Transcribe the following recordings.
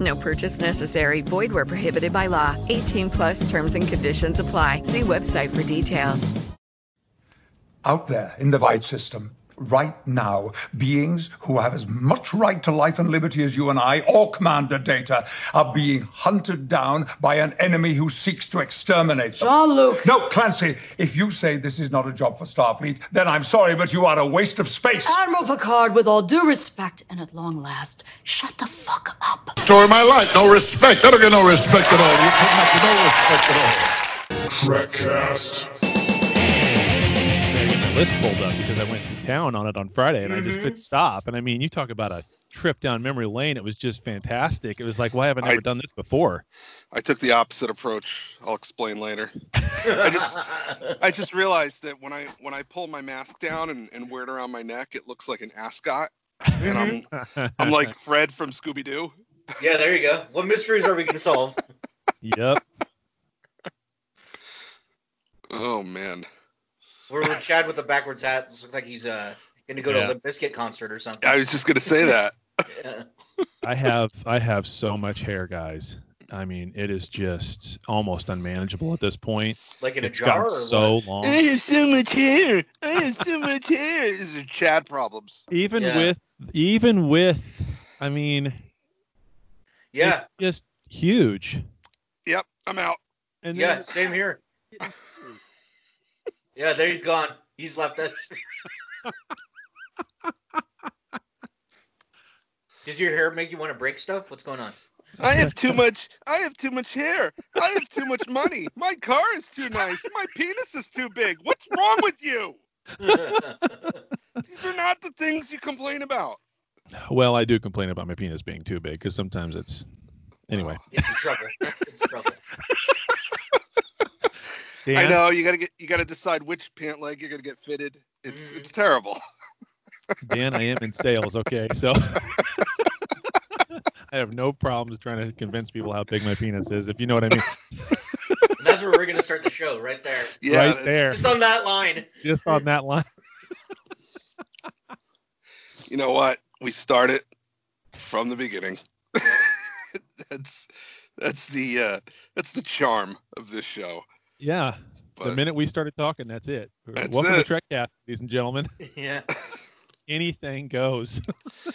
No purchase necessary. Void where prohibited by law. 18 plus terms and conditions apply. See website for details. Out there in the Vide system, right now, beings who have as much right to life and liberty as you and I, or Commander Data, are being hunted down by an enemy who seeks to exterminate them. Jean-Luc. No, Clancy, if you say this is not a job for Starfleet, then I'm sorry, but you are a waste of space. Admiral Picard, with all due respect and at long last, shut the fuck up. Story of my life. No respect. I don't get no respect at all. You put no respect at all. Trekcast. I get my list pulled up because I went to town on it on Friday and I just couldn't mm-hmm. stop. And I mean, you talk about a trip down memory lane. It was just fantastic. It was like, why haven't I I- never done this before? I took the opposite approach. I'll explain later. I just I just realized that when I when I pull my mask down and, and wear it around my neck, it looks like an ascot. And I'm I'm like Fred from Scooby Doo. Yeah, there you go. What mysteries are we going to solve? yep. Oh man. We're with Chad with the backwards hat. This looks like he's uh going to go to a Limp Bizkit concert or something. I was just gonna say that. Yeah. I have I have so much hair, guys. I mean, it is just almost unmanageable at this point. Like in a It's jar gotten or so what? long. I have so much hair. I have so much hair. These are Chad problems. Even Yeah. with even with I mean, Yeah, it's just huge. Yep, I'm out. And yeah, then- same here. Yeah, there he's gone. He's left us. Does your hair make you want to break stuff? What's going on? I have too much I have too much hair. I have too much money. My car is too nice. My penis is too big. What's wrong with you? These are not the things you complain about. well, I do complain about my penis being too big because sometimes it's anyway. it's trouble. It's trouble. I know you gotta get you gotta decide which pant leg you're gonna get fitted. It's Mhm. it's terrible. Dan, I am in sales, okay? So I have no problems trying to convince people how big my penis is, if you know what I mean. And that's where we're going to start the show, right there. Yeah, right there, Just on that line. just on that line. You know what? We start it from the beginning. that's that's the uh that's the charm of this show. Yeah. The minute we started talking, that's it. That's Welcome it. to Trekcast, ladies and gentlemen. Yeah. Anything goes.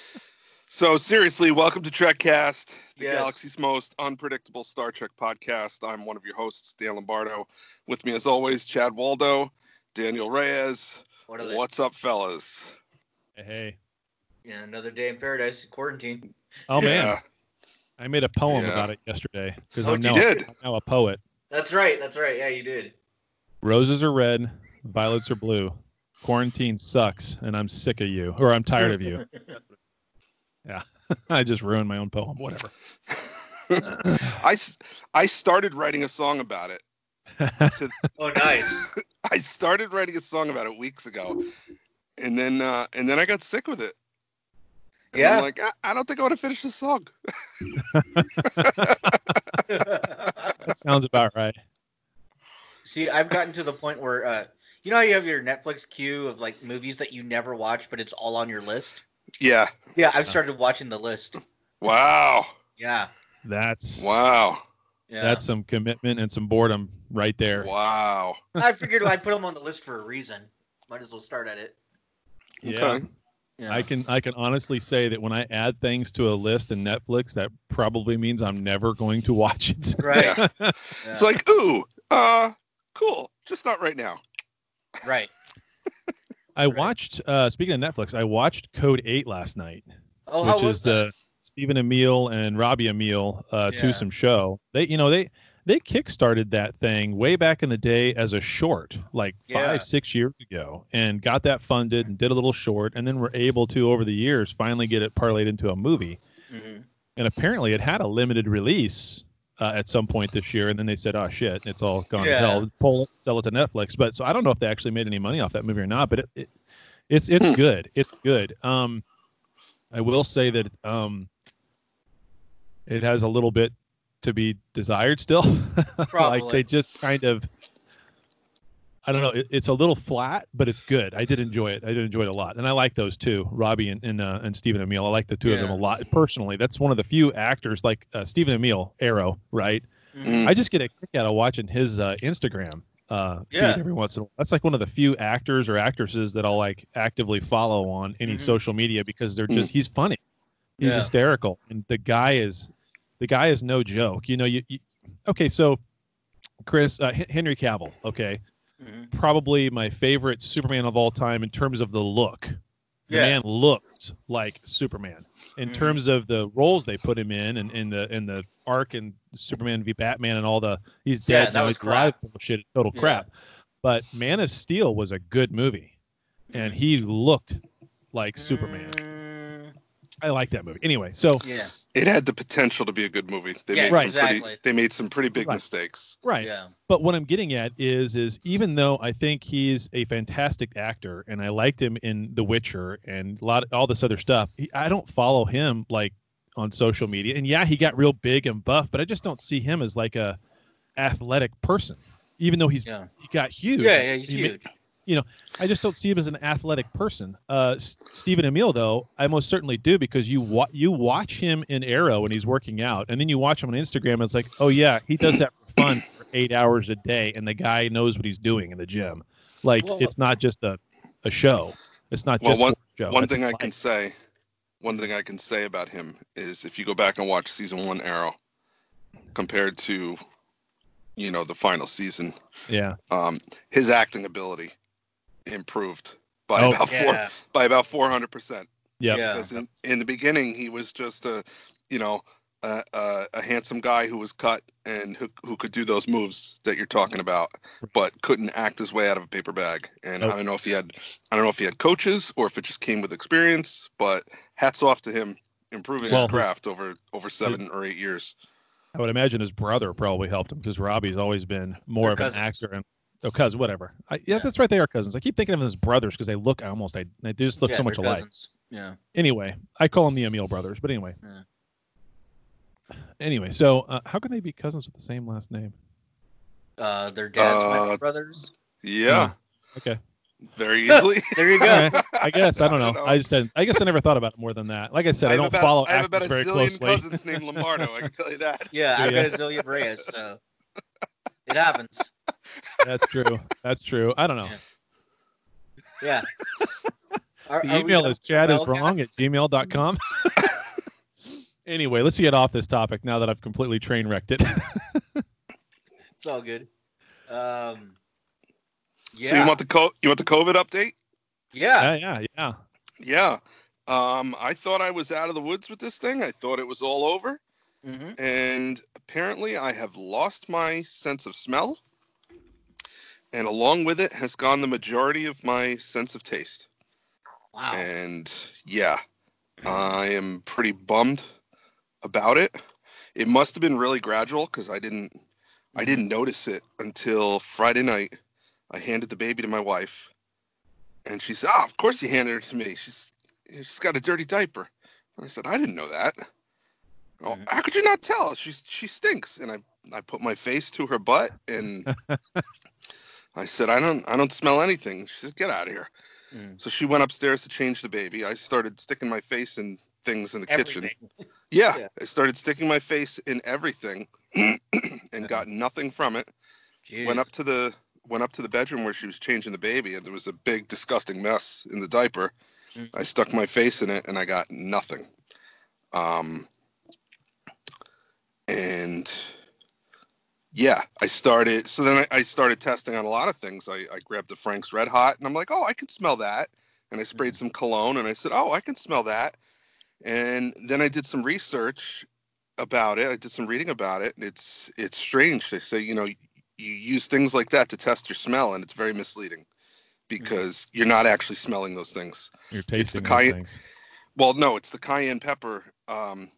so seriously, welcome to Trekcast, the Yes. galaxy's most unpredictable Star Trek podcast. I'm one of your hosts, Dan Lombardo. With me as always, Chad Waldo, Daniel Reyes. What are? What's up, fellas? Hey. Yeah, another day in paradise, quarantine. Oh man, I made a poem Yeah. about it yesterday because Oh, I'm now, did? I'm now a poet. That's right. That's right. Yeah, you did. Roses are red, violets are blue. Quarantine sucks, and I'm sick of you, or I'm tired of you. Yeah, I just ruined my own poem. Whatever. I, I started writing a song about it. To, Oh, nice. I started writing a song about it weeks ago, and then uh, and then I got sick with it. And Yeah. I'm like, I, I don't think I want to finish the song. That sounds about right. See, I've gotten to the point where, uh, you know, how you have your Netflix queue of like movies that you never watch, but it's all on your list. Yeah. Yeah, I've started watching the list. Wow. Yeah, That's Wow. yeah. that's some commitment and some boredom right there. Wow. I figured I put them on the list for a reason. Might as well start at it. Yeah. Okay. Yeah. I can I can honestly say that when I add things to a list in Netflix, that probably means I'm never going to watch it. Right. Yeah. It's like, ooh, uh, cool. just not right now. Right. I watched. Uh, speaking of Netflix, I watched Code Eight last night, Oh, how which was is the Stephen Amell and Robbie Amell uh, Yeah. twosome show. They, you know, they they kickstarted that thing way back in the day as a short, like Yeah. five six years ago, and got that funded and did a little short, and then were able to over the years finally get it parlayed into a movie. Mhm. And apparently, it had a limited release. Uh, at some point this year, and then they said, "Oh shit, it's all gone Yeah. to hell. Pull it, sell it to Netflix." But so I don't know if they actually made any money off that movie or not. But it, it it's it's good. It's good. Um, I will say that um, it has a little bit to be desired still. like they just kind of, I don't know. It, it's a little flat, but it's good. I did enjoy it. I did enjoy it a lot, and I like those two, Robbie and and, uh, and Stephen Amell. I like the two of them a lot personally. That's one of the few actors like uh, Stephen Amell, Arrow, right? Mm. I just get a kick out of watching his uh, Instagram uh, Yeah. feed every once in a while. That's like one of the few actors or actresses that I'll like actively follow on any Mhm. social media because they're just he's funny, he's Yeah. hysterical, and the guy is the guy is no joke. You know, you, you okay? So Chris uh, H- Henry Cavill, okay, Mhm. probably my favorite Superman of all time in terms of the look. The Yeah. man looked like Superman. In Mhm. terms of the roles they put him in, and in the in the arc and Superman v Batman and all the he's Yeah, dead that now was he's alive crap. bullshit, total Yeah. crap. But Man of Steel was a good movie, and he looked like Superman. Mm, I like that movie. Anyway, so yeah. It had the potential to be a good movie. They Yeah, made Right. some pretty. exactly. They made some pretty big Right. mistakes. right, Yeah. But what I'm getting at is, is even though I think he's a fantastic actor, and I liked him in The Witcher and a lot all this other stuff, he, I don't follow him like on social media. And yeah, he got real big and buff, but I just don't see him as like a athletic person. Even though he's Yeah. he got huge. Yeah, yeah, he's He ma- huge. I just don't see him as an athletic person. Uh, S- Stephen Amell, though, I most certainly do because you wa- you watch him in Arrow when he's working out, and then you watch him on Instagram. And it's like, oh yeah, he does that for fun for eight hours a day, and the guy knows what he's doing in the gym. Like Well- it's not just a, a show. It's not Well, just one- a show. One thing I life. can say, one thing I can say about him is if you go back and watch season one Arrow, compared to, you know, the final season, yeah, um, his acting ability improved by Oh, about four Yeah. by about four hundred percent. yeah, Yeah. Because in, in the beginning he was just a, you know, a, a, a handsome guy who was cut and who, who could do those moves that you're talking about, but couldn't act his way out of a paper bag. And Nope. I don't know if he had, I don't know if he had coaches or if it just came with experience. But hats off to him improving Well, his his- craft over over seven or eight years. I would imagine his brother probably helped him because Robbie's always been more They're of an actor and. Oh, cousin, whatever. I, yeah, Yeah. that's right. They are cousins. I keep thinking of them as brothers because they look almost. I they just look yeah, so much they're alike. cousins. Yeah. anyway, I call them the Amell brothers, but anyway. Yeah. Anyway, so uh, how can they be cousins with the same last name? Uh, their dads might be Uh, brothers. Yeah, Okay, very easily. There you go. All right. I guess I don't know. don't know. I just didn't. I guess I never thought about it more than that. Like I said, I, have don't about, follow I have about a actors very zillion closely. cousins named Lombardo. I can tell you that. Yeah, Yeah, I've yeah. got a Zillia Reyes, so it happens. That's true. That's true. I don't know. Yeah. Are- The are we email is with chad is wrong at gmail.com. anyway, let's get off this topic now that I've completely train wrecked it. It's all good. Um. Yeah. So you want the co- you want the COVID update? yeah. yeah, yeah, yeah. Yeah. Um, I thought I was out of the woods with this thing. I thought it was all over. Hmm And apparently, I have lost my sense of smell. And along with it has gone the majority of my sense of taste. Wow. And yeah, I am pretty bummed about it. It must have been really gradual because I didn't I didn't notice it until Friday night. I handed the baby to my wife, and she said, "Ah, of course you handed her to me. She's she's got a dirty diaper." And I said, "I didn't know that." Oh, Mhm. how could you not tell? She's she stinks. And I I put my face to her butt and I said, "I don't I don't smell anything." She said, "Get out of here." Mm. So she went upstairs to change the baby. I started sticking my face in things in the kitchen. Yeah, Yeah. I started sticking my face in everything and got nothing from it. Went up to the went up to the bedroom where she was changing the baby and there was a big disgusting mess in the diaper. Mm. I stuck my face in it and I got nothing. Um and yeah, I started. So then I, I started testing on a lot of things. I, I grabbed the Frank's Red Hot, and I'm like, oh, I can smell that. And I sprayed some cologne, and I said, oh, I can smell that. And then I did some research about it. I did some reading about it. And it's it's strange. They say, you know, you use things like that to test your smell, and it's very misleading because you're not actually smelling those things. You're It's the tasting those cayenne. things. Well, no, it's the cayenne pepper um,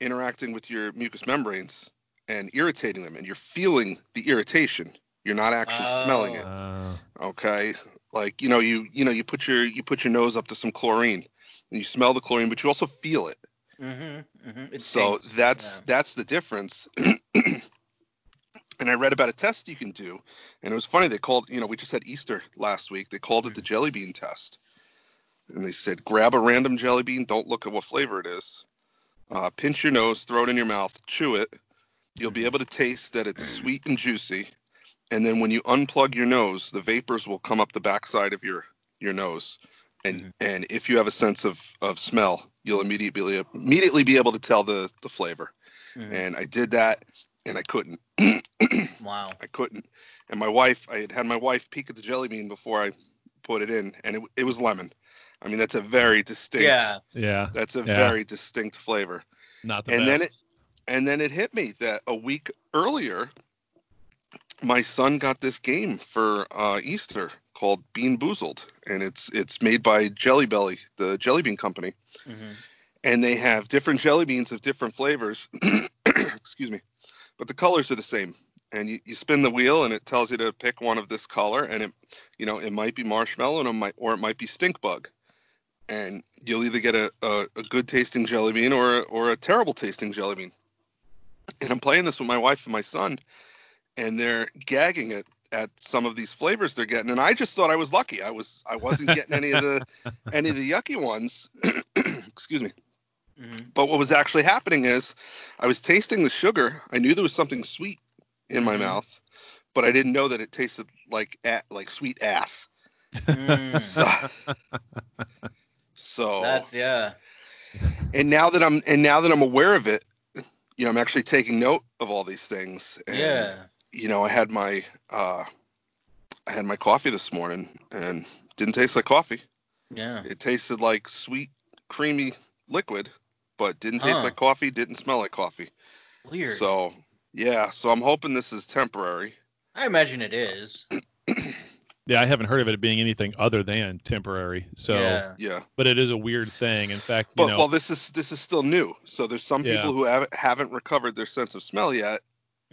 interacting with your mucous membranes and irritating them, and you're feeling the irritation. You're not actually smelling it. Uh, Okay, like you know, you you know, you put your you put your nose up to some chlorine, and you smell the chlorine, but you also feel it. Mm-hmm, mm-hmm. So stinks, that's yeah. that's the difference. and I read about a test you can do, and it was funny. They called, you know, we just had Easter last week. They called it the jelly bean test, and they said grab a random jelly bean. Don't look at what flavor it is. Uh, pinch your nose, throw it in your mouth, chew it. You'll be able to taste that it's sweet and juicy. And then when you unplug your nose, the vapors will come up the backside of your your nose. And and if you have a sense of of smell, you'll immediately immediately be able to tell the the flavor. Mhm. And I did that, and I couldn't. Wow. I couldn't. And my wife, I had had my wife peek at the jelly bean before I put it in, and it it was lemon. I mean, that's a very distinct. Yeah. yeah, That's a Yeah. very distinct flavor. not the and best. then it and then it hit me that a week earlier my son got this game for uh, easter called BeanBoozled and it's it's made by jelly belly the jelly bean company hmm and they have different jelly beans of different flavors excuse me but the colors are the same and you, you spin the wheel and it tells you to pick one of this color and it you know it might be marshmallow and it might or it might be stink bug and you'll either get a, a, a good tasting jelly bean or or a terrible tasting jelly bean and i'm playing this with my wife and my son and they're gagging at at some of these flavors they're getting and i just thought i was lucky i was i wasn't getting any of the any of the yucky ones excuse me hmm but what was actually happening is I was tasting the sugar. I knew there was something sweet in my Mhm. mouth, but I didn't know that it tasted like a- like sweet ass. Mm. So, so That's yeah. and now that I'm and now that I'm aware of it, you know, I'm actually taking note of all these things. And, Yeah. You know, I had my uh I had my coffee this morning and didn't taste like coffee. Yeah. It tasted like sweet, creamy liquid, but didn't taste Huh. like coffee, didn't smell like coffee. Weird. So yeah, so I'm hoping this is temporary. I imagine it is. yeah, I haven't heard of it being anything other than temporary. So, yeah. Yeah. but it is a weird thing. In fact, you But know, well this is this is still new. So there's some Yeah. people who haven't haven't recovered their sense of smell yet.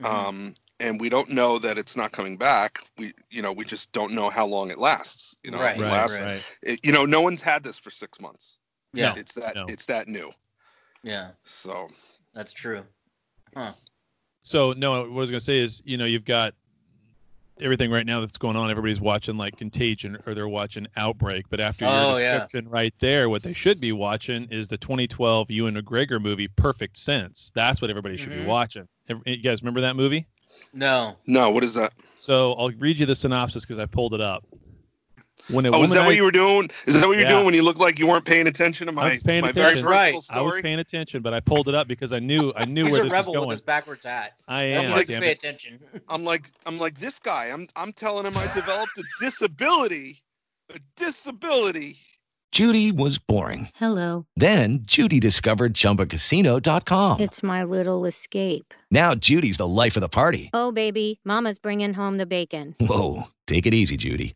Mhm. Um and we don't know that it's not coming back. We you know, we just don't know how long it lasts. You know, Right, it right, lasts- right. it- you know, no one's had this for six months. yeah. It's that no. it's that new. Yeah. So That's true. Huh. So no, what I was gonna say is, you know, you've got everything right now that's going on. Everybody's watching like Contagion or they're watching Outbreak. But after your Oh, yeah. description right there, what they should be watching is the 2012 Ewan McGregor movie Perfect Sense. That's what everybody should Mhm. be watching. You guys remember that movie? No. no, what is that? So I'll read you the synopsis because I pulled it up. When a Oh, is that what you were doing? Is that what you're Yeah. doing when you look like you weren't paying attention to my, I was paying my very attention. first Right. little I was paying attention, but I pulled it up because I knew I knew He's where a this rebel was with going. his backwards hat. I am. likes to damn pay it. attention. I'm like I'm like this guy. I'm I'm telling him I developed a disability. A disability. Judy was boring. Hello. Then Judy discovered ChumbaCasino.com. It's my little escape. Now Judy's the life of the party. Oh, baby, Mama's bringing home the bacon. Whoa, take it easy, Judy.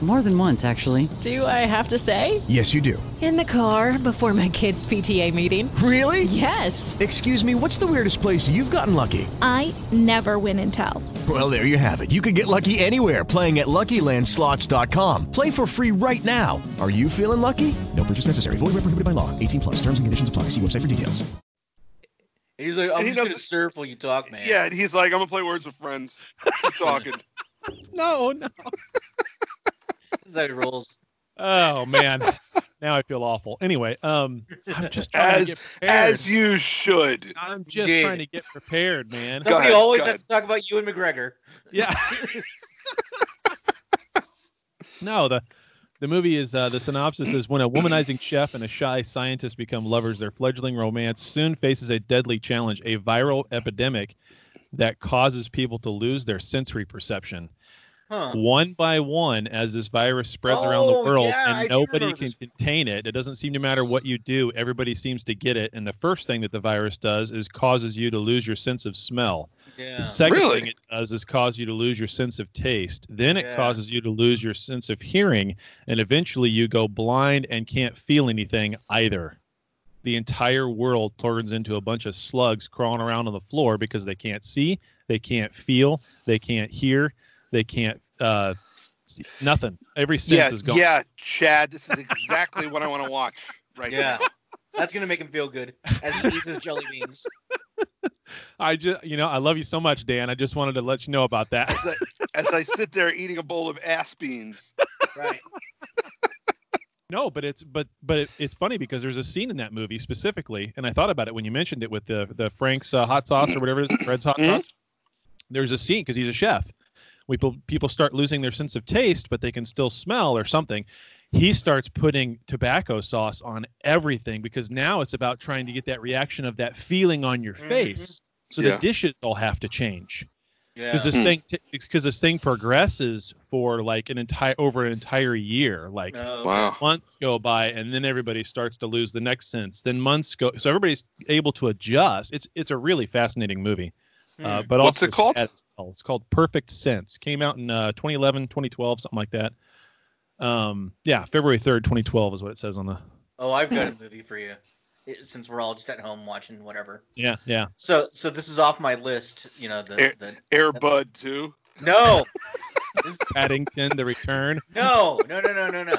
More than once, actually. Do I have to say? Yes, you do. In the car before my kids' PTA meeting. Really? Yes. Excuse me, what's the weirdest place you've gotten lucky? I never win and tell. Well, there you have it. You can get lucky anywhere playing at LuckyLandSlots.com. Play for free right now. Are you feeling lucky? No purchase necessary. Void where prohibited by law. 18 plus. Terms and conditions apply. See website for details. He's like, I'm he just gonna surf while you talk, man. Yeah, and he's like, I'm gonna play words with friends. Keep talking. no, no. That's how he rolls. Oh man, now I feel awful. Anyway, um, I'm just trying to As get prepared. as you should. I'm just did. trying to get prepared, man. Somebody ahead, always go has to talk about Ewan McGregor. Yeah. no, the the movie is uh, the synopsis is when a womanizing chef and a shy scientist become lovers, their fledgling romance soon faces a deadly challenge: a viral epidemic that causes people to lose their sensory perception. Huh. One by one, as this virus spreads around the Oh, world yeah, and do nobody can this. contain it, it doesn't seem to matter what you do, everybody seems to get it. And the first thing that the virus does is causes you to lose your sense of smell. Yeah. The second Really? thing it does is cause you to lose your sense of taste. Then it Yeah. causes you to lose your sense of hearing, and eventually you go blind and can't feel anything either. The entire world turns into a bunch of slugs crawling around on the floor because they can't see, they can't feel, they can't hear, they can't uh, see- nothing. Every sense Yeah, is gone. yeah, Chad. This is exactly what I want to watch right Yeah. now. That's gonna make him feel good as he eats his jelly beans. I just, you know, I love you so much, Dan. I just wanted to let you know about that. As I, as I sit there eating a bowl of ass beans. Right. No, but it's but but it, it's funny because there's a scene in that movie specifically, and I thought about it when you mentioned it with the the Frank's uh, hot sauce or whatever it is, Fred's hot Mhm. sauce. There's a scene because he's a chef. People people start losing their sense of taste, but they can still smell or something. He starts putting Tabasco sauce on everything because now it's about trying to get that reaction of that feeling on your face. So Yeah. the dishes all have to change Yeah. because this Hmm. thing because this thing progresses for like an entire over an entire year like No. Wow. months go by and then everybody starts to lose the next sense then months go so everybody's able to adjust it's it's a really fascinating movie uh, Hmm. but What's also it called? sad as hell. it's called perfect sense came out in uh, 2011 2012 something like that um yeah february 3rd 2012 is what it says on the Oh, I've got a movie for you. It- since we're all just at home watching whatever. yeah yeah So, so this is off my list. You know the Air, the Air Bud too. no, This- paddington the return no, no, no, no, no, no.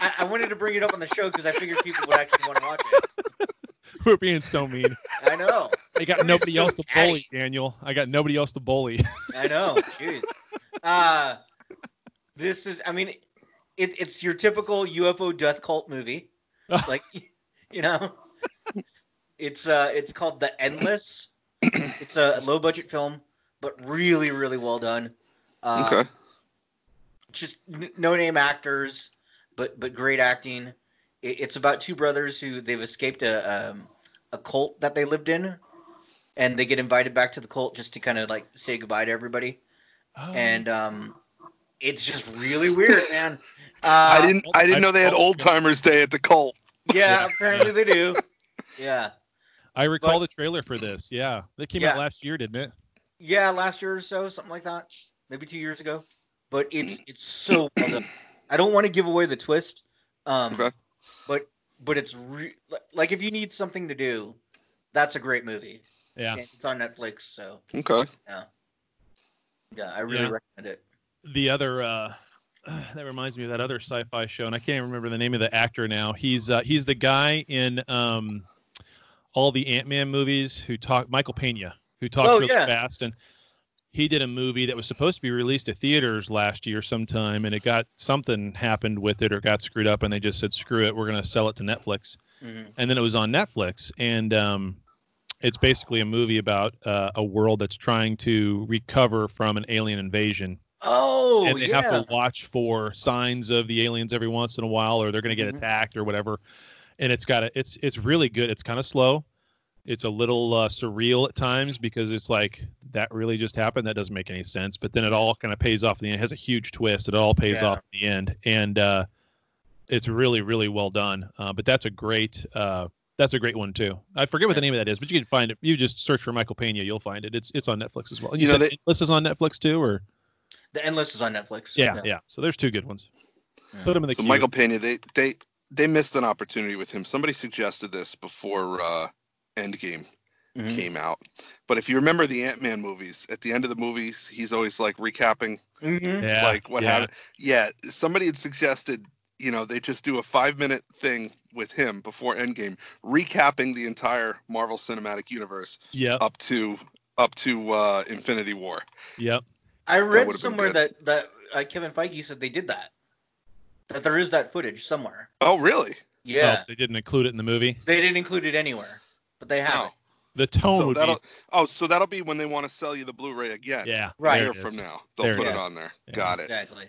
I, I wanted to bring it up on the show because I figured people would actually want to watch it. we're being so mean I know. i got Everybody's nobody so else to catty. bully daniel i got nobody else to bully I know. Jeez. Uh, this is. I mean, it, it's your typical UFO death cult movie. like, you know, it's uh, it's called The Endless. it's a low budget film, but really, really well done. Uh, Okay. Just n- no name actors, but but great acting. It, it's about two brothers who they've escaped a um, a cult that they lived in, and they get invited back to the cult just to kind of like say goodbye to everybody and um, it's just really weird, man. Uh, I didn't. I didn't know they had old timers day at the cult. Yeah, apparently they do. Yeah, I recall the trailer for this. Yeah, that came out last year, didn't it? yeah, last year or so, something like that, maybe two years ago. But it's it's so well done. I don't want to give away the twist, um, Okay. but but it's re- like if you need something to do, that's a great movie. Yeah. And it's on Netflix, so Okay. yeah, yeah, I really Yeah. recommend it. The other uh, that reminds me of that other sci-fi show, and I can't remember the name of the actor now. He's uh, he's the guy in um, all the Ant Man movies who talk Michael Pena, who talks Oh, really yeah. fast, and he did a movie that was supposed to be released to theaters last year sometime, and it got something happened with it or got screwed up, and they just said screw it, we're going to sell it to Netflix. Mhm. and then it was on Netflix, and um, it's basically a movie about uh, a world that's trying to recover from an alien invasion. Oh, and they yeah. have to watch for signs of the aliens every once in a while, or they're going to get Mhm. attacked or whatever. And it's got a, it's it's really good. It's kind of slow. It's a little uh, surreal at times because it's like that really just happened. That doesn't make any sense. But then it all kind of pays off. at The end it has a huge twist. It all pays Yeah. off at the end, and uh, it's really really well done. Uh, but that's a great uh, that's a great one too. I forget what the name of that is, but you can find it. You just search for Michael Pena, you'll find it. It's it's on Netflix as well. And you, You know, said they- Endless is on Netflix too, or The Endless is on Netflix. yeah, yeah. So there's two good ones. Put them in the So queue. Michael Pena, they they they missed an opportunity with him. Somebody suggested this before uh, Endgame Mhm. came out. But if you remember the Ant Man movies, at the end of the movies, he's always like recapping Mhm. Yeah, like what yeah. happened. Yeah, somebody had suggested, you know, they just do a five minute thing with him before Endgame, recapping the entire Marvel Cinematic Universe Yeah, up to up to uh, Infinity War. Yep. I read would've somewhere that that uh, Kevin Feige said they did that. That there is that footage somewhere. Oh, really? Yeah, Oh, they didn't include it in the movie. they didn't include it anywhere, but they have No. it. The tone So would that'll be oh, so that'll be when they want to sell you the Blu-ray again. yeah, Right. A year from now, they'll There put it it is. on there. Yeah. Got it. Exactly.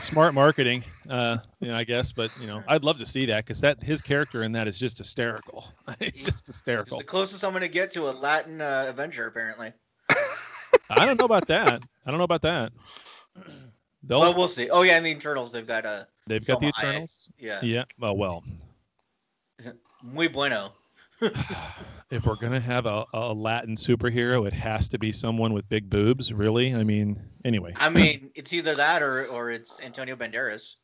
smart marketing, uh, you know, I guess. But you know, I'd love to see that because that his character in that is just hysterical. it's just It's hysterical. the closest I'm going to get to a Latin uh, Avenger, apparently. I don't know about that. I don't know about that. They'll, Well, we'll see. Oh yeah, and the Eternals, they've got uh, they've got the Salma Hayek. Eternals. Yeah. Yeah. Oh well. muy bueno. If we're gonna have a, a Latin superhero, it has to be someone with big boobs. Really? I mean, anyway. I mean, it's either that or or it's Antonio Banderas.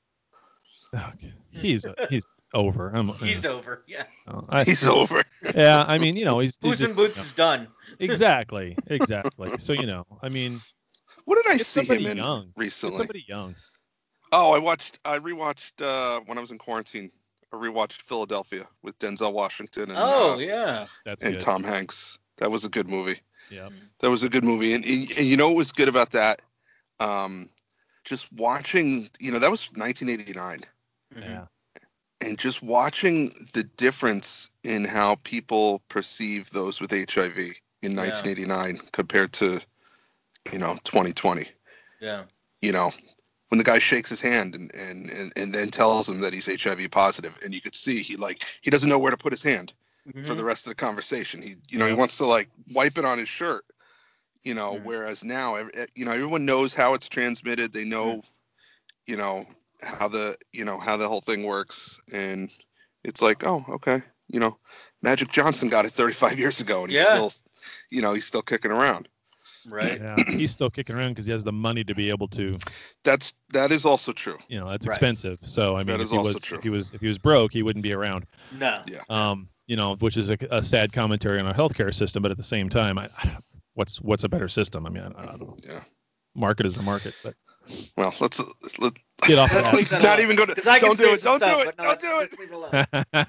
Okay. He's he's over. I'm, He's over. Yeah. I- He's over. Yeah, I mean, you know, he's, he's Boots and just- Boots is done. exactly, exactly. So you know, I mean, What did I see him somebody in young. It's recently? somebody young. Oh, I watched. I rewatched uh, when I was in quarantine. I rewatched Philadelphia with Denzel Washington and Oh uh, yeah. That's and good. Tom Hanks. That was a good movie. Yeah. That was a good movie, and, and and you know what was good about that? Um, just watching. You know that was 1989, Yeah. and just watching the difference in how people perceive those with HIV in 1989 compared to, you know, 2020. Yeah. you know, when the guy shakes his hand and, and, and, and then tells him that he's HIV positive, and you could see he like he doesn't know where to put his hand for the rest of the conversation. He you know he wants to like wipe it on his shirt, you know. Mhm. Whereas now, eh, you know, everyone knows how it's transmitted. They know, you know, how the you know how the whole thing works, and it's like, oh, okay, you know, Magic Johnson got it 35 years ago, and he's still, you know, he's still kicking around. Right. Yeah. He's still kicking around because he has the money to be able to. That's that is also true. You know, that's Right. expensive. So I mean, That if he also was true. if he was if he was broke, he wouldn't be around. No. Yeah. Um, you know, which is a, a sad commentary on our healthcare system. But at the same time, I, I what's what's a better system? I mean, I, I don't know. Yeah. Market is the market, but Well, let's let Get off Let's that. leave that not alone. even going to. 'Cause I can Don't say do it. some Don't do it. no, Don't do it. let's leave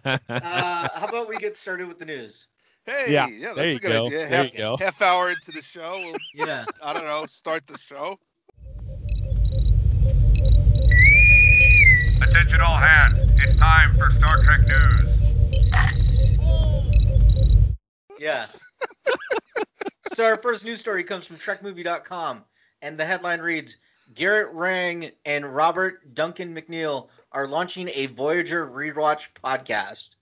it. Uh, how about we get started with the news? Hey, Yeah, yeah, that's a good go. idea. Half, go. half hour into the show, we'll, Yeah. I don't know, start the show. Attention all hands. It's time for Star Trek news. Yeah. so our first news story comes from TrekMovie.com, and the headline reads: Garrett Wang and Robert Duncan McNeill are launching a Voyager rewatch podcast.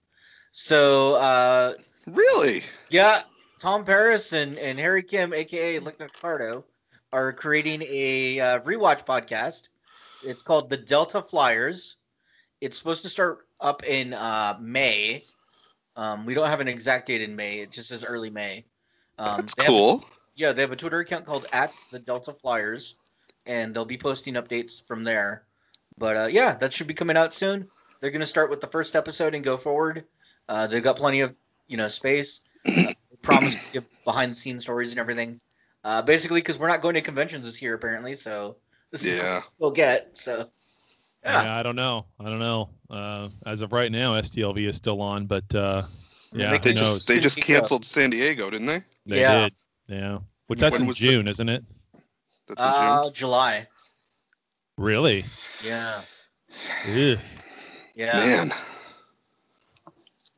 So, uh, Really? yeah, Tom Paris and, and Harry Kim, aka Lick Ricardo, are creating a uh, rewatch podcast. It's called the Delta Flyers. It's supposed to start up in uh, May. Um, we don't have an exact date in May. It just says early May. Um, That's have a- cool. yeah, they have a Twitter account called at the Delta Flyers, and they'll be posting updates from there. But uh, yeah, that should be coming out soon. They're going to start with the first episode and go forward. Uh, they've got plenty of you know space. Uh, they promise to give behind the scenes stories and everything. Uh, basically, because we're not going to conventions this year apparently, so this is Yeah. we'll get. So yeah. Yeah. I don't know. I don't know. Uh, as of right now, STLV is still on, but uh, yeah, They They who knows? just they just Couldn't keep up. canceled San Diego, didn't they? They Yeah. did. Yeah. Which that's When in was the- June, isn't it? That's in uh, July. Really? Yeah, Ugh. yeah. Man,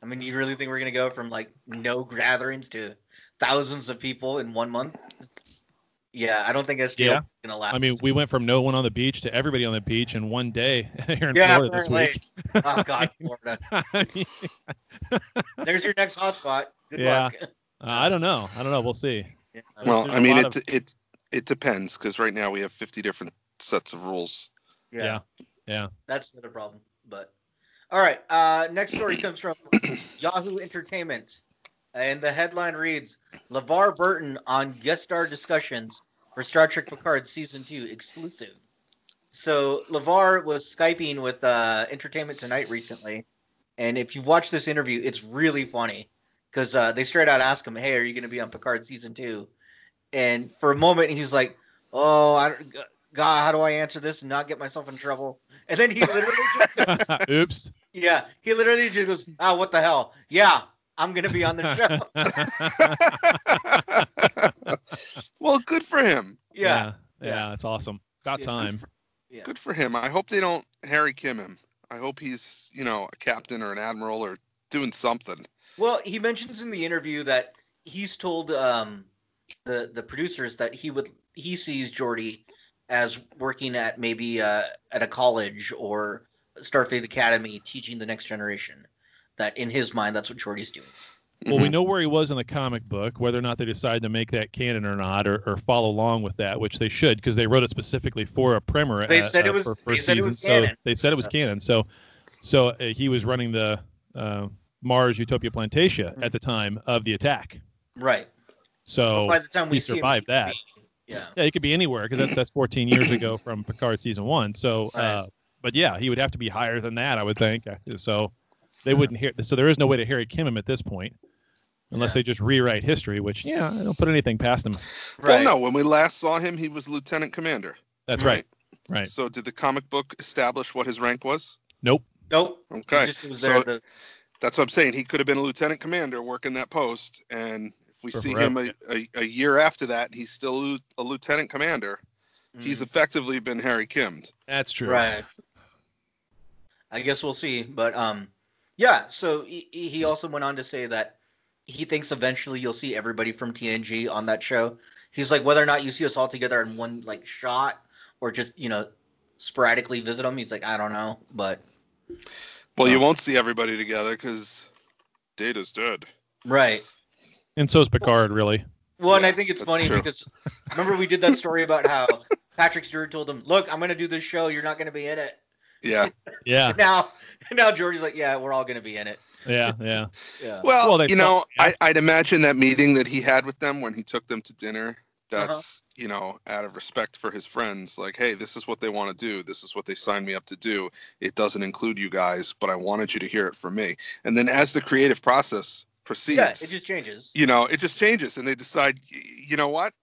I mean, you really think we're gonna go from like no gatherings to thousands of people in one month? Yeah, I don't think STL Yeah. gonna last. I mean, we went from no one on the beach to everybody on the beach in one day here in yeah, Florida this week. oh God, Florida. I mean, There's your next hotspot. Good Yeah. luck. uh, I don't know. I don't know. We'll see. Yeah. well, there's I a mean, lot it it it depends because right now we have 50 different sets of rules. yeah, Yeah. Yeah. that's not a problem. But all right, uh, next story comes from Yahoo Entertainment, and the headline reads: LeVar Burton on guest star discussions for Star Trek Picard season two exclusive. So LeVar was skyping with uh, Entertainment Tonight recently, and if you watch this interview, it's really funny because uh, they straight out ask him, "Hey, are you going to be on Picard season 2? And for a moment, he's like, "Oh, I don't, God, how do I answer this and not get myself in trouble?" And then he literally, just, Oops. yeah, he literally just goes, "Oh, what the hell? Yeah, I'm going to be on the show." well, good for him. yeah. Yeah, it's awesome. About Yeah, good time. for- Good for him. I hope they don't Harry Kim him. I hope he's, you know, a captain or an admiral or doing something. Well, he mentions in the interview that he's told um, the the producers that he would he sees Geordi as working at maybe uh, at a college or Starfleet Academy teaching the next generation. That in his mind, that's what Geordi's doing. Well, Mm-hmm. we know where he was in the comic book. Whether or not they decide to make that canon or not, or, or follow along with that, which they should, because they wrote it specifically for a primer. They uh, said it uh, was- for they first said it season. was so canon. they said it was canon. So, so uh, he was running the uh, Mars Utopia Planitia Mm-hmm. at the time of the attack. Right. So By the time we he see him, survived that. Yeah. Yeah, he could be anywhere because that's that's 14 years ago from Picard season one. So, uh, but yeah, he would have to be higher than that, I would think. Uh, So they wouldn't hear. So there is no way to Harry Kim him at this point, unless they just rewrite history. Which yeah, I don't put anything past him. Well, no, when we last saw him, he was lieutenant commander. That's right. Right. So did the comic book establish what his rank was? Nope. Nope. Okay. just was so to- that's what I'm saying. He could have been a lieutenant commander working that post, and if we see forever, him a, a, a year after that, he's still a lieutenant commander. He's effectively been Harry Kimmed. That's true. Right. I guess we'll see, but um, yeah. So he, he also went on to say that he thinks eventually you'll see everybody from TNG on that show. He's like, whether or not you see us all together in one like shot or just you know sporadically visit them. He's like, I don't know, but Well, you won't see everybody together because Data's dead. right. And so is Picard, really. Well, and I think it's that's funny true. because remember we did that story about how Patrick Stewart told him, "Look, I'm going to do this show. You're not going to be in it." Yeah. Yeah. Now, now Geordi's like, "Yeah, we're all going to be in it." Yeah. Yeah. Yeah. Well, they you saw- know, I, I'd imagine that meeting that he had with them when he took them to dinner. That's Uh-huh. you know, out of respect for his friends. Like, hey, this is what they want to do. This is what they signed me up to do. It doesn't include you guys, but I wanted you to hear it from me. And then as the creative process proceeds, Yeah, it just changes. you know, it just changes, and they decide, you know what?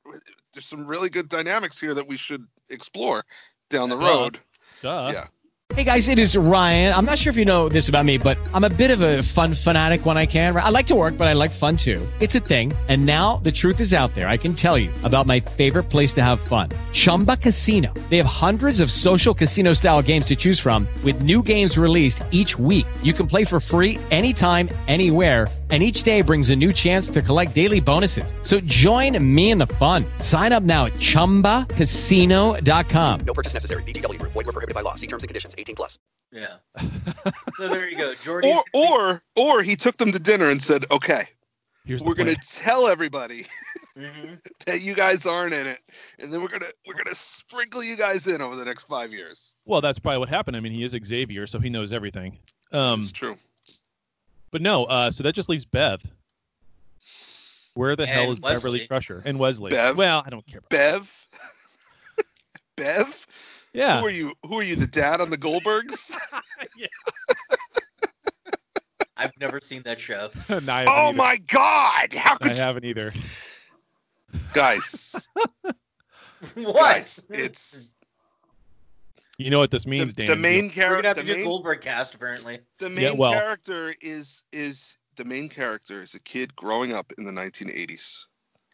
There's some really good dynamics here that we should explore down the Duh. road. Duh. Yeah. Hey guys, it is Ryan. I'm not sure if you know this about me, but I'm a bit of a fun fanatic when I can. I like to work, but I like fun too. It's a thing. And now the truth is out there. I can tell you about my favorite place to have fun Chumba Casino. They have hundreds of social casino style games to choose from, with new games released each week. You can play for free anytime, anywhere. And each day brings a new chance to collect daily bonuses. So join me in the fun. Sign up now at chumbacasino.com. No purchase necessary. VGW Group. Void were prohibited by law. See terms and conditions. 18 plus. Yeah. so there you go, Geordi. Or, or, or he took them to dinner and said, "Okay, Here's we're gonna tell everybody Mm-hmm. that you guys aren't in it, and then we're gonna we're gonna sprinkle you guys in over the next five years." Well, that's probably what happened. I mean, he is Xavier, so he knows everything. Um, It's true. But no, uh, so that just leaves Bev. Where the hell And is Beverly Wesley. Crusher and Wesley? Bev? Well, I don't care. About Bev, Bev, Yeah. who are you? Who are you? The dad on the Goldbergs? yeah. I've never seen that show. No, oh either. my God! How I could you haven't either. guys? what? guys, it's You know what this the, means, the Dan? main We're gonna character. have The to do main, Goldberg cast apparently. the Yeah, main well- character is is the main character is a kid growing up in the 1980s.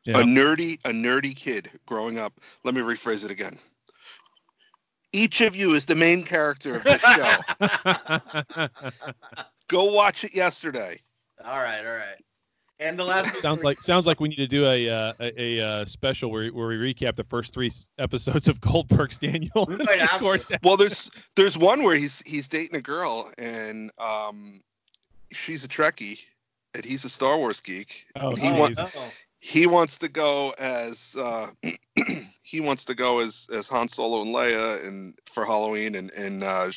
Yeah. a nerdy a nerdy kid growing up let me rephrase it again each of you is the main character of this show go watch it yesterday All right, all right. And the last sounds like sounds like we need to do a uh, a, a uh, special where where we recap the first three episodes of Goldberg's Daniel. We might have to. Record that. well there's there's one where he's he's dating a girl and um she's a trekkie and he's a star wars geek Oh, he wants Oh, he wants to go as uh he wants to go as as Han Solo and Leia and for Halloween and and uh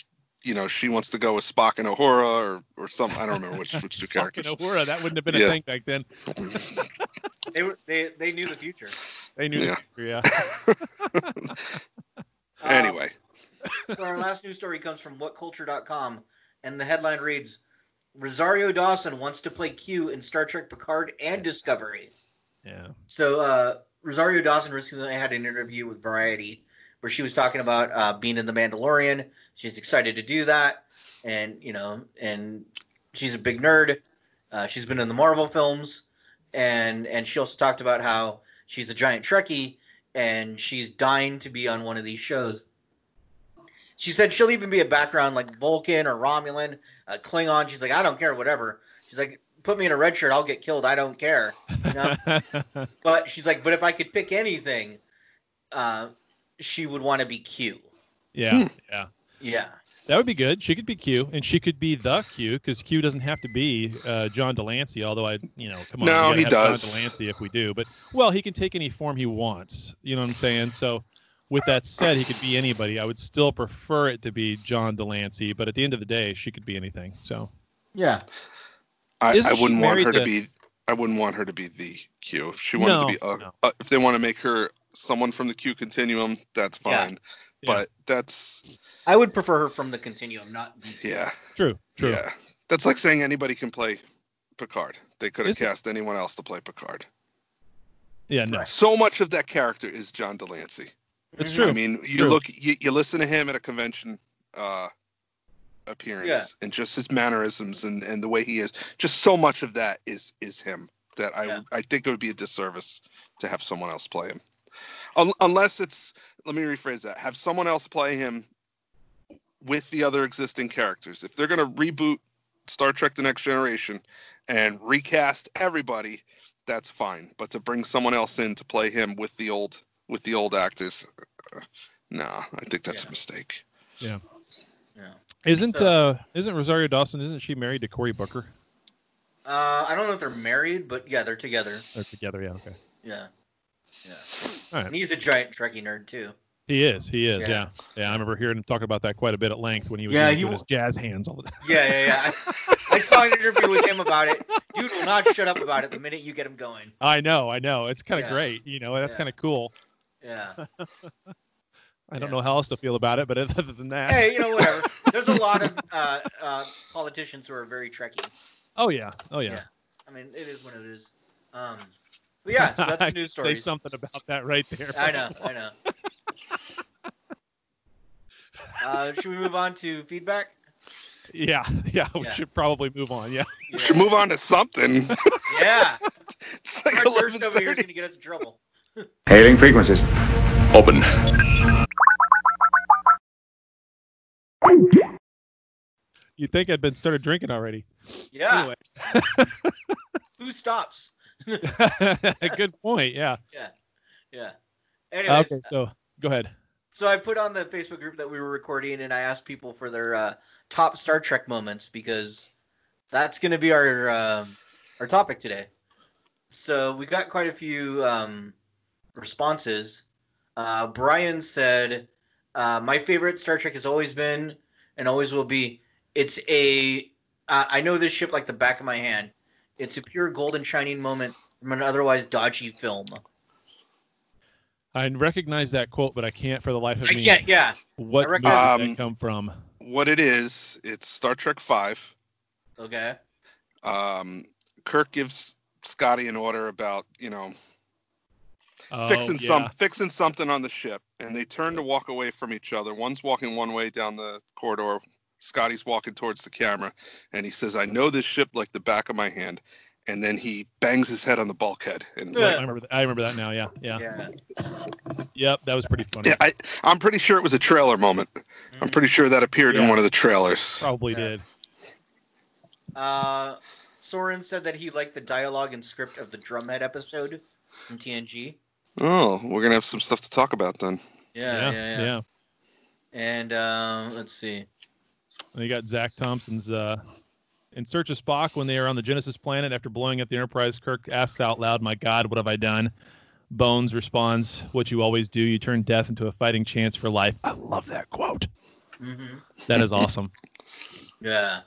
you know she wants to go with Spock and Uhura or or some I don't remember which which two characters. Fucking Uhura, that wouldn't have been Yeah. a thing back then. they were they they knew the future. They knew. Yeah. Yeah. Um, anyway, so our last news story comes from whatculture.com and the headline reads Rosario Dawson wants to play Q in Star Trek Picard and Discovery. Yeah. So uh, Rosario Dawson recently had an interview with Variety where she was talking about uh, being in The Mandalorian. She's excited to do that, and you know, and she's a big nerd. Uh, she's been in the Marvel films, and and she also talked about how she's a giant Trekkie, and she's dying to be on one of these shows. She said she'll even be a background like Vulcan or Romulan, uh, Klingon. She's like, I don't care, whatever. She's like, put me in a red shirt, I'll get killed. I don't care. You know? but she's like, but if I could pick anything, uh, she would want to be Q. Yeah, yeah. Yeah. That would be good. She could be Q, and she could be the Q because Q doesn't have to be uh, John de Lancie. Although I, you know, come on, No, he have does. John de Lancie if we do. But well, he can take any form he wants. You know what I'm saying? So, with that said, he could be anybody. I would still prefer it to be John de Lancie, but at the end of the day, she could be anything. So Yeah. I, I wouldn't want her to to- be. I wouldn't want her to be the Q. If she wanted No, to be, a, a- if they want to make her someone from the Q continuum, that's Yeah. fine. But that's I would prefer her from the continuum, not the yeah, true, true. yeah. That's like saying anybody can play Picard. They could have Is it- cast anyone else to play Picard. yeah, no, So much of that character is John de Lancie. it's true. I mean, you true. look, you, you listen to him at a convention uh, appearance, Yeah. and just his mannerisms and, and the way he is. Just so much of that is is him that I Yeah. I think it would be a disservice to have someone else play him, Un- unless it's. Let me rephrase that. Have someone else play him with the other existing characters. If they're going to reboot Star Trek: The Next Generation and recast everybody, that's fine. But to bring someone else in to play him with the old with the old actors, uh, nah, I think that's a mistake. Yeah. Yeah. Isn't So- uh isn't Rosario Dawson? Isn't she married to Cory Booker? Uh, I don't know if they're married, but yeah, they're together. They're together. Yeah. Okay. Yeah. Yeah. All right. He's a giant Trekkie nerd too. He is. He is. Yeah. Yeah. Yeah. I remember hearing him talk about that quite a bit at length when he was Yeah, doing he his jazz hands all the time. Yeah, yeah, yeah. I, I saw an interview with him about it. Dude will not shut up about it the minute you get him going. I know. I know. It's kind of Yeah. great. You know, that's Yeah. kind of cool. Yeah. I don't know how else to feel about it, but other than that. Hey, you know, whatever. There's a lot of uh, uh, politicians who are very Trekkie. Oh yeah. Oh yeah. Yeah. I mean, it is what it is. Um, but yeah, so that's I the news could stories. Say something about that right there. I know, I know. Uh, should we move on to feedback? Yeah. Yeah. We Yeah. should probably move on. Yeah. We should move on to something. Yeah. it's like Our thirst over here is going to get us in trouble. Hailing frequencies. Open. You'd think I'd been started drinking already. Yeah. Anyway. Who stops? A good point. Yeah. Yeah. Yeah. Anyways, Okay. So go ahead. So I put on the Facebook group that we were recording, and I asked people for their uh, top Star Trek moments because that's going to be our um our topic today. So we got quite a few um, responses. Uh, Brian said, uh, "My favorite Star Trek has always been and always will be. It's a uh, I know this ship like the back of my hand. It's a pure golden shining moment from an otherwise dodgy film. I recognize that quote, but I can't for the life of I me. can't. Yeah. What I movie did recognize- that Um, come from? What it is, it's Star Trek Five. Okay. Um, Kirk gives Scotty an order about you know Oh, fixing yeah. some fixing something on the ship, and they turn to walk away from each other. One's walking one way down the corridor. Scotty's walking towards the camera, and he says, "I know this ship like the back of my hand." And then he bangs his head on the bulkhead, and I remember. th- I remember that now. Yeah. Yeah. Yeah. Yep. That was pretty funny. yeah, I, I'm pretty sure it was a trailer moment. I'm pretty sure that appeared in one of the trailers. Probably did. Uh, Soren said that he liked the dialogue and script of the Drumhead episode from TNG. Oh, we're gonna have some stuff to talk about then. Yeah, yeah, yeah. yeah. And uh, let's see. And you got Zach Thompson's uh, in search of Spock when they are on the Genesis planet after blowing up the Enterprise. Kirk asks out loud, "My God, what have I done?" Bones responds, "What you always do. You turn death into a fighting chance for life." I love that quote. hmm That is awesome. Yeah.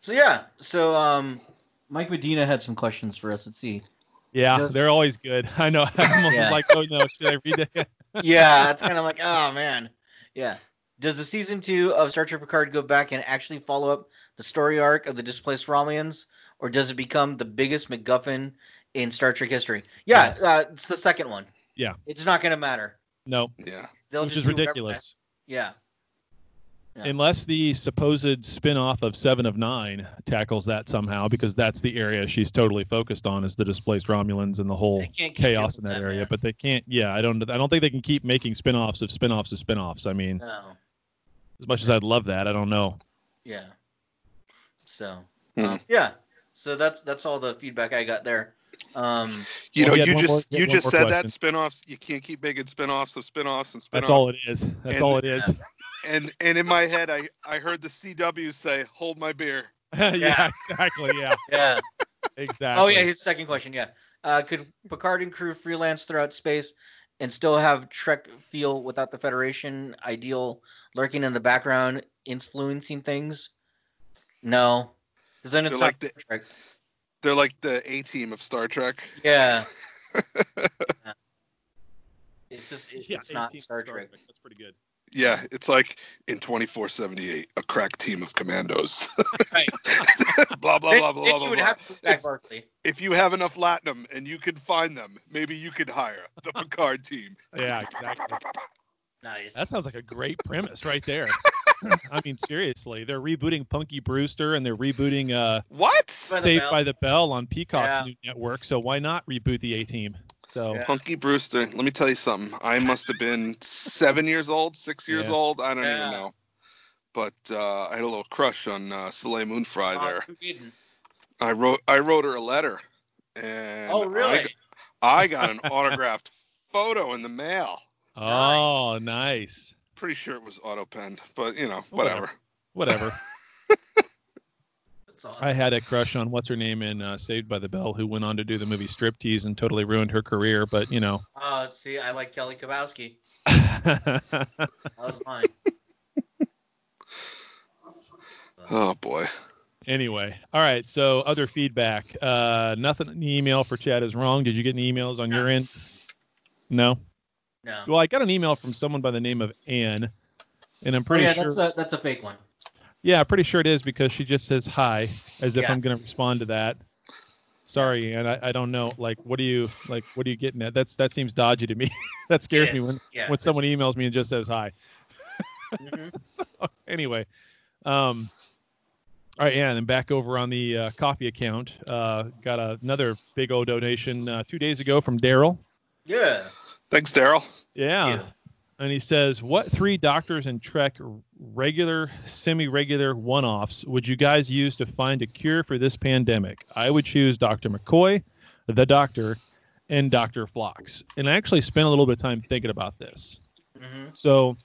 So yeah, so um, Mike Medina had some questions for us. Let's see. Yeah, Does- they're always good. I know. I'm almost Yeah. like, oh no, should I read it? yeah, it's kind of like, oh man, yeah. Does the season two of Star Trek Picard go back and actually follow up the story arc of the displaced Romulans, or does it become the biggest MacGuffin in Star Trek history? Yeah, Yes. uh, it's the second one. Yeah. It's not going to matter. No. Yeah. They'll Which is ridiculous. Yeah. Unless the supposed spin-off of Seven of Nine tackles that somehow, because that's the area she's totally focused on is the displaced Romulans and the whole chaos in that that, area. man. But they can't. Yeah, I don't. I don't think they can keep making spin-offs of spin-offs of spin-offs. I mean, No. As much as I'd love that, I don't know. Yeah. So Hmm. um, yeah. So that's that's all the feedback I got there. Um, You Well, know, you one more- just you just said question. that spin-offs. You can't keep making spin-offs of spin-offs and spin-offs. That's all it is. That's And- all it is. And and in my head, I I heard the CW say, "Hold my beer." yeah, exactly. Yeah, yeah. exactly. Oh yeah, his second question. Yeah. Uh, could Picard and crew freelance throughout space and still have Trek feel without the Federation ideal lurking in the background, influencing things? No, because then it's They're not like the- Trek. They're like the A team of Star Trek. Yeah. Yeah. It's just it- Yeah, it's not 18 Star Trek. That's pretty good. Yeah, it's like in 2478, a crack team of commandos. Right. blah blah Then- blah blah then blah. you would blah. have to put back Barkley. If you have enough latinum and you can find them, maybe you could hire the Picard team. Yeah, exactly. Nice. That sounds like a great premise right there. I mean, seriously, they're rebooting Punky Brewster and they're rebooting uh, What? By the Saved Bell. by the Bell on Peacock's Yeah. new network. So why not reboot the A Team? So Punky Brewster. Let me tell you something. I must have been seven years old, six years Yeah. old. I don't Yeah. even know. But uh, I had a little crush on uh, Soleil Moon Frye Oh, there. I wrote I wrote her a letter, and Oh I, really? g- I got an autographed photo in the mail. oh, nice. Pretty sure it was auto penned, but you know, Whatever. whatever. Whatever. That's awesome. I had a crush on what's her name in uh, Saved by the Bell, who went on to do the movie Striptease and totally ruined her career. But you know, Oh, see, I like Kelly Kapowski. That was mine. Oh boy. anyway, all right. So other feedback. Uh, nothing in the email for Chad is wrong. Did you get any emails on your end? No. No. Well, I got an email from someone by the name of Anne, and I'm Oh, pretty yeah, sure. that's a that's a fake one. Yeah, I'm pretty sure it is because she just says hi, as if Yeah. I'm going to respond to that. Sorry, and I, I don't know. Like, what do you like? What are you getting at? That's that seems dodgy to me. that scares me when yeah. when someone emails me and just says hi. Mhm. So, anyway, um, all right, yeah, and then back over on the uh, coffee account, uh, got another big old donation uh, two days ago from Daryl. Yeah. Thanks, Daryl. Yeah. Yeah. And he says, What three doctors in Trek regular, semi regular one offs would you guys use to find a cure for this pandemic? I would choose Dr. McCoy, the doctor, and Dr. Phlox. And I actually spent a little bit of time thinking about this. hmm So,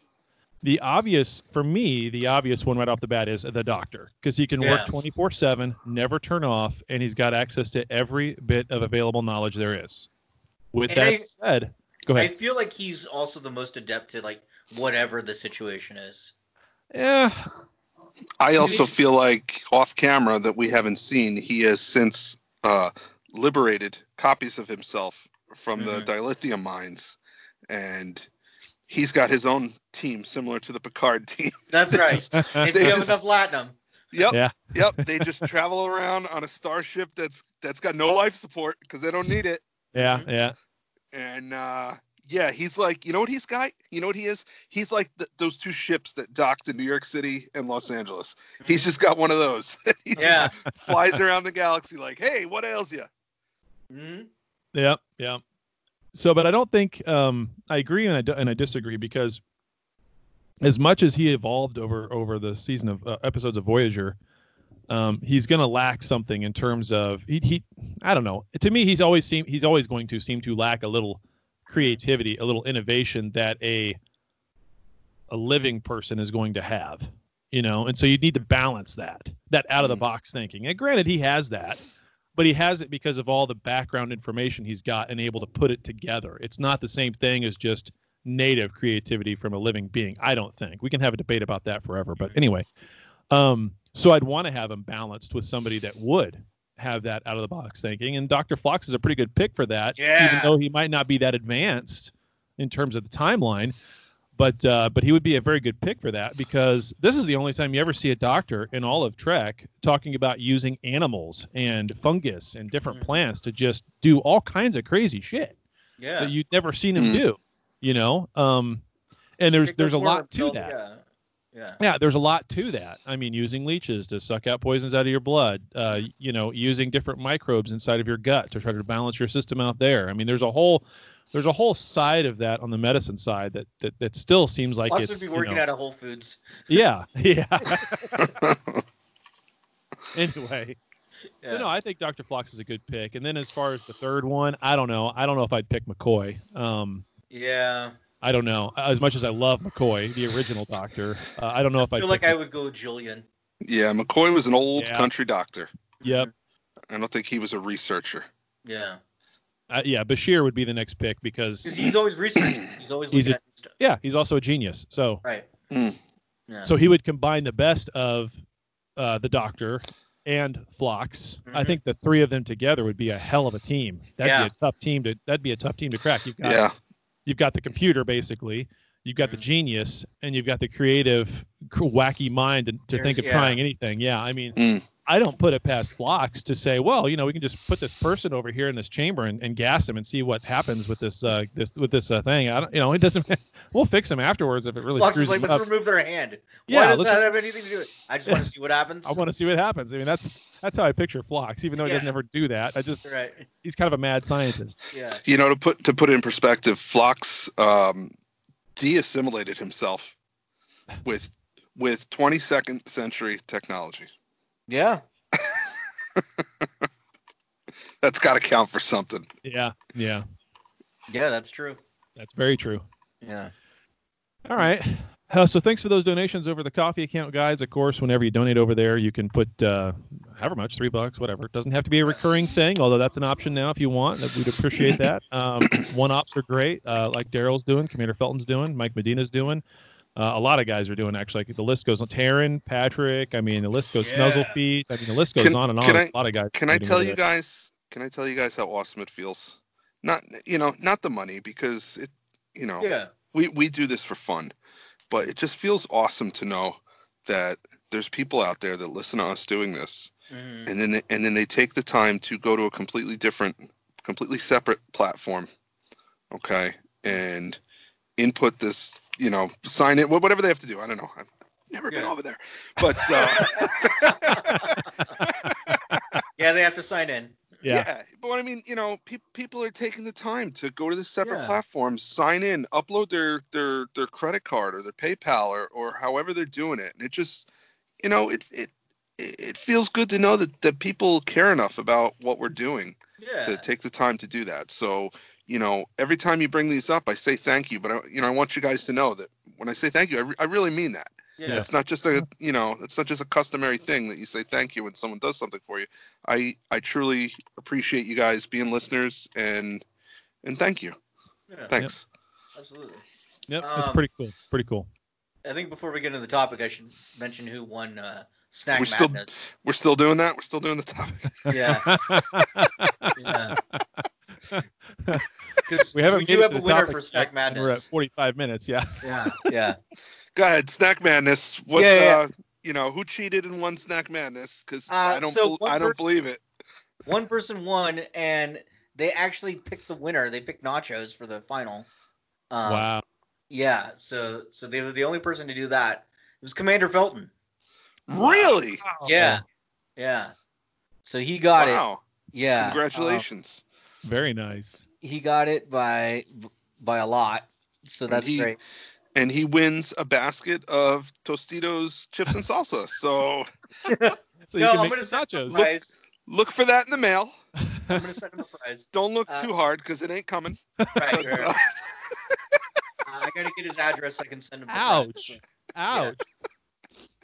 the obvious, for me, the obvious one right off the bat is the doctor because he can work 24 7, never turn off, and he's got access to every bit of available knowledge there is. With And that I- said, go I feel like he's also the most adept to like whatever the situation is. Yeah, I also feel like off camera that we haven't seen, he has since uh, liberated copies of himself from the Mhm. dilithium mines, and he's got his own team similar to the Picard team. That's right. if They you have just- enough latinum. Yep, Yeah. yep. They just travel around on a starship that's that's got no life support because they don't need it. Yeah, yeah. And uh, yeah, he's like, you know what he's got? You know what he is? He's like th- those two ships that docked in New York City and Los Angeles. He's just got one of those. he Yeah. just flies around the galaxy like, hey, what ails you? hmm Yeah, yeah. So, but I don't think um, I agree and I d- and I disagree because as much as he evolved over over the season of uh, episodes of Voyager, um, he's going to lack something in terms of he, he I don't know. To me, he's always seem he's always going to seem to lack a little creativity, a little innovation that a a living person is going to have. You know, and so you need to balance that that out of the box thinking. And granted, he has that but he has it because of all the background information he's got and able to put it together. It's not the same thing as just native creativity from a living being. I don't think we can have a debate about that forever. But anyway, um, so I'd want to have him balanced with somebody that would have that out of the box thinking. And Dr. Phlox is a pretty good pick for that, even though he might not be that advanced in terms of the timeline. But uh, but he would be a very good pick for that because this is the only time you ever see a doctor in all of Trek talking about using animals and fungus and different plants to just do all kinds of crazy shit Yeah. that you'd never seen him Mhm. do. You know, um, and there's there's a lot to build- that. Yeah. Yeah. Yeah, there's a lot to that. I mean, using leeches to suck out poisons out of your blood, uh, you know, using different microbes inside of your gut to try to balance your system out there. I mean, there's a whole there's a whole side of that on the medicine side that that, that still seems like Lots it's of be you working know- out of Whole Foods. yeah, yeah. anyway, Yeah. so no, I think Dr. Phlox is a good pick. And then as far as the third one, I don't know. I don't know if I'd pick McCoy. Um, Yeah. I don't know. As much as I love McCoy, the original Doctor, uh, I don't know if I I'd feel like pick I would go Julian. Yeah, McCoy was an old Yeah. country doctor. Yep. I don't think he was a researcher. Yeah. Uh, yeah, Bashir would be the next pick because Because he's always researching. He's always he's looking a, at stuff. yeah, he's also a genius. So Right. Yeah. so he would combine the best of uh, the Doctor and Phlox. I Mhm. think the three of them together would be a hell of a team. That'd Yeah. be a tough team to that'd be a tough team to crack. You've got Yeah. You've got the computer basically, you've got the genius, and you've got the creative, wacky mind to, to think of yeah. trying anything. Yeah, I mean. Mm. I don't put it past Phlox to say, well, you know, we can just put this person over here in this chamber and, and gas him and see what happens with this uh, this with this uh, thing. I don't, you know, it doesn't. We'll fix him afterwards if it really Phlox screws is like, him let's up. remove their hand. Yeah, Why does let's that re- have anything to do with it? I just want to see what happens. I want to see what happens. I mean, that's that's how I picture Phlox, even though he doesn't ever do that. I just Right. he's kind of a mad scientist. Yeah. You know, to put to put it in perspective, Phlox um, de-assimilated himself with with 22nd century technology. Yeah. That's got to count for something. Yeah, yeah, Yeah, that's true. that's very true. Yeah. All right. Uh, so thanks for those donations over the coffee account, guys. Of course, whenever you donate over there, you can put uh, however much, three bucks, whatever. It doesn't have to be a recurring thing, although that's an option now if you want. We'd appreciate that. Um, one ops are great, uh, like Daryl's doing, Commander Felton's doing, Mike Medina's doing. Uh, a lot of guys are doing actually. Like, the list goes on. Taryn, Patrick. I mean, the list goes. Yeah. Snuzzle feet. I mean, the list goes Can- on and on. can I- a lot of guys. Can I tell you there. guys? Can I tell you guys how awesome it feels? Not you know, not the money because it, you know, Yeah. we we do this for fun, but it just feels awesome to know that there's people out there that listen to us doing this, Mhm. and then they, and then they take the time to go to a completely different, completely separate platform, okay, and input this, you know, sign it, whatever they have to do. I don't know. I've never been over there, but uh, Yeah, they have to sign in. Yeah. but I mean, you know, pe- people are taking the time to go to the separate Yeah. platforms, sign in, upload their their their credit card or their PayPal or or however they're doing it, and it just, you know, it it it feels good to know that that people care enough about what we're doing Yeah. to take the time to do that. So, you know, every time you bring these up, I say thank you, but I, you know, I want you guys to know that when I say thank you, I, re- I really mean that. Yeah. It's not just a, you know, it's not just a customary thing that you say thank you when someone does something for you. I I truly appreciate you guys being listeners and and thank you. Yeah. Thanks. Absolutely. Yep, it's Um, pretty cool. Pretty cool. I think before we get into the topic, I should mention who won uh, Snack we're still we're still doing that. We're still doing the topic. Yeah. yeah. 'Cause we haven't we do have a winner for Snack yet, and We're at 45 minutes. Yeah. Yeah. Yeah. Go ahead, Snack Madness. What Yeah, yeah. uh you know, who cheated in one Snack Madness? Because Uh, I don't so bel- one I don't person- believe it. One person won, and they actually picked the winner. They picked Nachos for the final. Um, wow. Yeah. So so they were the only person to do that. It was Commander Felton. Really? Yeah. Yeah. So he got it. Wow. it. Yeah. Congratulations. Very nice. he got it by by a lot. So And that's he- great. and he wins a basket of Tostitos chips and salsa. So So you No, can I'm make gonna some send him a nachos. prize. look for that in the mail. I'm gonna send him a prize. Don't look Uh, too hard because it ain't coming. Right, But, right. uh, I gotta get his address. I can send him. the prize. Ouch. Ouch.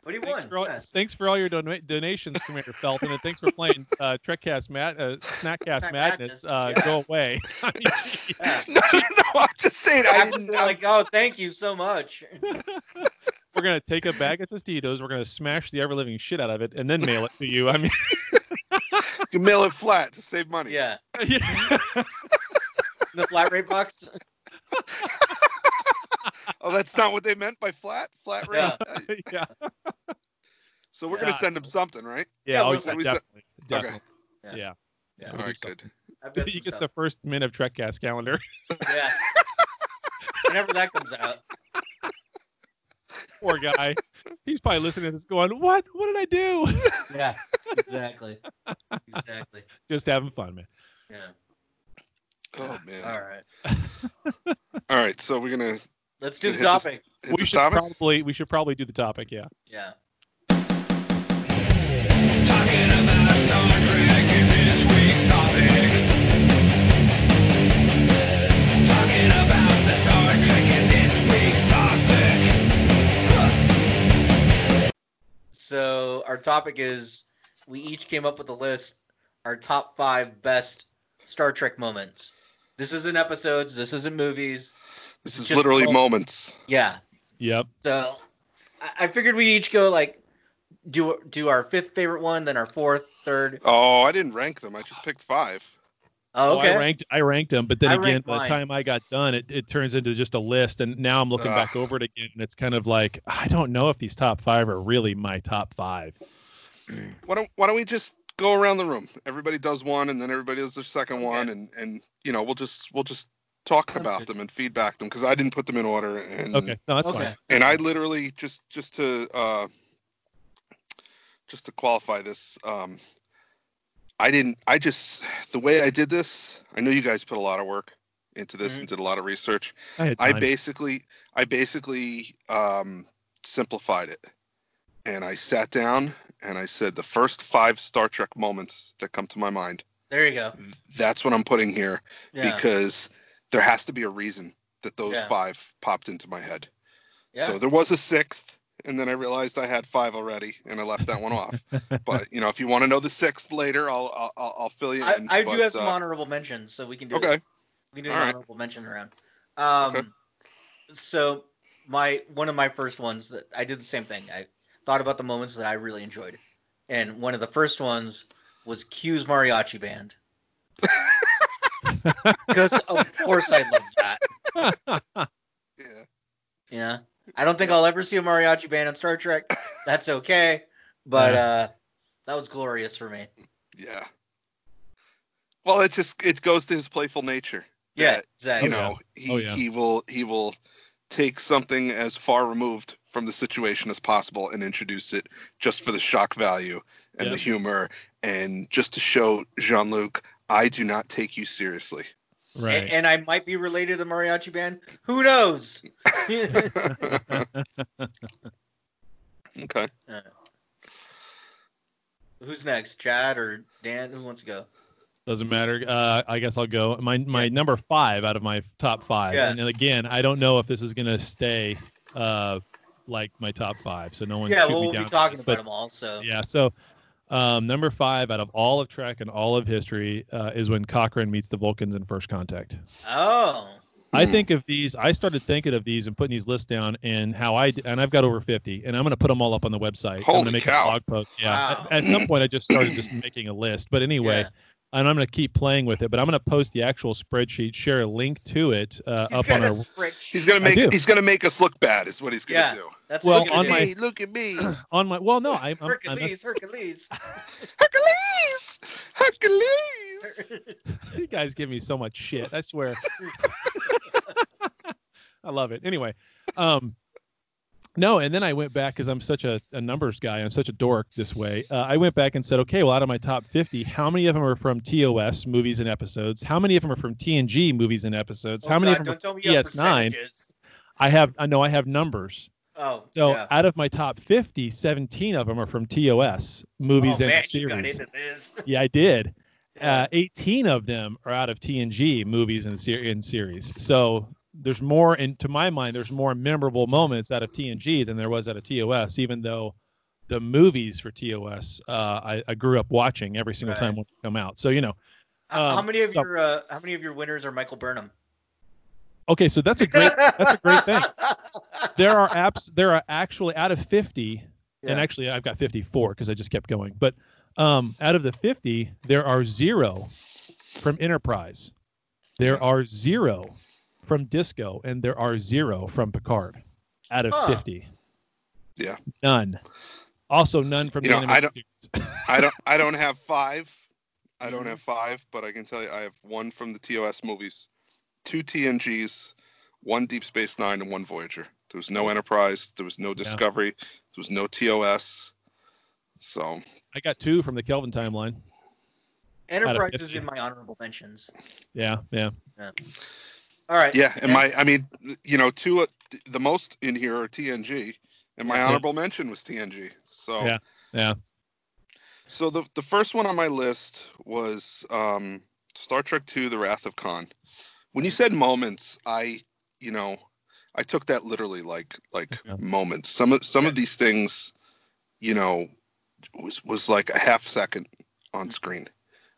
But he Thanks won. for, all, yes. thanks for all your dona- donations, Commander Felton, and thanks for playing uh, Trekcast Mad- uh, Snackcast Snack Madness. Madness, Uh, yeah. Go away. I mean, Yeah. no, no, I'm just saying. I After didn't. they're like, oh, thank you so much. we're gonna take a bag of Tostitos. We're gonna smash the ever living shit out of it, and then mail it to you. I mean, You mail it flat to save money. Yeah. yeah. In the flat rate box. Oh, that's not what they meant by flat. Flat rate. Yeah. Yeah. So we're gonna send him something, right? Yeah. oh, we'll yeah, send- we said- definitely. Definitely. Yeah. Yeah. Yeah. All right, good. I've got He some gets the first minute of Trekcast calendar. Yeah. Whenever that comes out. Poor guy. He's probably listening to this going, What? What did I do? Yeah, exactly. exactly. Just having fun, man. Yeah. Oh man. All right. All right, so we're gonna Let's do the hit this- topic. hit we the should topic? probably we should probably do the topic, yeah. Yeah. Talking about Star Trek in this week's topic. Talking about the Star Trek in this week's topic. So our topic is we each came up with a list our top five best Star Trek moments. This isn't episodes. This isn't movies. This is literally moments. moments. Yeah. Yep. So I, I figured we each go like do do our fifth favorite one, then our fourth, third. Oh, I didn't rank them. I just picked five. Oh, Well, okay. I ranked I ranked them, but then I again, by the time I got done, it, it turns into just a list, and now I'm looking back over it again, and it's kind of like I don't know if these top five are really my top five. Why don't Why don't we just go around the room? Everybody does one, and then everybody does their second one, and and you know we'll just we'll just talk about them and feedback them because I didn't put them in order. And Okay, no, that's Okay. fine. and I literally just just to uh just to qualify this um I didn't I just the way I did this I know you guys put a lot of work into this and did a lot of research I, had I basically I basically um simplified it and I sat down and I said the first 5 Star Trek moments that come to my mind There you go. that's what I'm putting here Yeah. because there has to be a reason that those Yeah. 5 popped into my head Yeah. so there was a sixth, and then I realized I had five already, and I left that one off. But you know, if you want to know the sixth later, I'll I'll, I'll- I'll fill you I, in. I do but, have some uh, honorable mentions, so we can do Okay. We can do All an right. honorable mention around. Um, so my one of my first ones that I did the same thing. I thought about the moments that I really enjoyed, and one of the first ones was Q's mariachi band. Because of course I love that. yeah. Yeah. I don't think I'll ever see a mariachi band on Star Trek. That's okay. But Yeah. uh that was glorious for me. Yeah. Well, it just it goes to his playful nature. Yeah, that, exactly. You Oh, know, yeah. he Oh, yeah. he will he will take something as far removed from the situation as possible and introduce it just for the shock value and the humor and just to show Jean Luc, I do not take you seriously. Right. And, and I might be related to the mariachi band. Who knows? Okay. Uh, who's next? Chad or Dan? Who wants to go? Doesn't matter. Uh, I guess I'll go. My my number five out of my top five. Yeah. And, again, I don't know if this is gonna stay uh, like my top five. So no one. yeah, well, me we'll be talking about But- them all. So Yeah. So um, number five out of all of Trek and all of history uh, is when Cochrane meets the Vulcans in First Contact. Oh. I think of these. I started thinking of these and putting these lists down, and how I and I've got over fifty, and I'm going to put them all up on the website. I'm Holy going to make cow. a blog post. Yeah. At, at some point, I just started just making a list, but anyway, Yeah. And I'm going to keep playing with it. But I'm going to post the actual spreadsheet, share a link to it uh, He's up on our. spreadsheet. He's gonna I make do. he's gonna make us look bad is what he's gonna Yeah, do. that's Well, what he's on gonna my- do. Look at me. On my well, no, I'm, I'm, I'm Hercules, Hercules. Hercules! Hercules! you guys give me so much shit. I swear. I love it. Anyway, um, no, and then I went back because I'm such a, a numbers guy. I'm such a dork this way. Uh, I went back and said, okay, well, out of my top 50, how many of them are from TOS movies and episodes? How many of them are from TNG movies and episodes? Oh, how many God, of them don't are tell from me you have DS9? percentages. I have, I know I have numbers. Oh, So yeah. out of my top 50, 17 of them are from TOS movies oh, and man, you series. got into this. Yeah, I did. Uh, 18 of them are out of TNG movies and, ser- and series. So there's more, and to my mind, there's more memorable moments out of TNG than there was out of TOS, even though the movies for TOS uh, I, I grew up watching every single time when they come out. So, you know. H- how um, many of so- your uh, how many of your winners are Michael Burnham? Okay, so that's a great that's a great thing. There are apps there are actually out of 50 and actually I've got 54 because I just kept going. But um out of the 50 there are 0 from Enterprise. There are 0 from Disco and there are 0 from Picard out of Huh. 50. Yeah. None. Also none from You the know, I don't. I don't I don't have five. I Mm-hmm. don't have five, but I can tell you I have one from the TOS movies, two TNGs, one Deep Space Nine, and one Voyager There was no Enterprise. There was no Discovery. There was no TOS. So I got two from the Kelvin timeline. Enterprise is in my honorable mentions. Yeah, yeah. Yeah. All right. yeah, and my I mean, you know, two uh, the most in here are TNG, and my Yeah. honorable mention was TNG. So Yeah, yeah. So the the first one on my list was um, Star Trek II: The Wrath of Khan. When you said moments, I you know I took that literally like like moments. Some of some of these things, you know, was was like a half second on screen.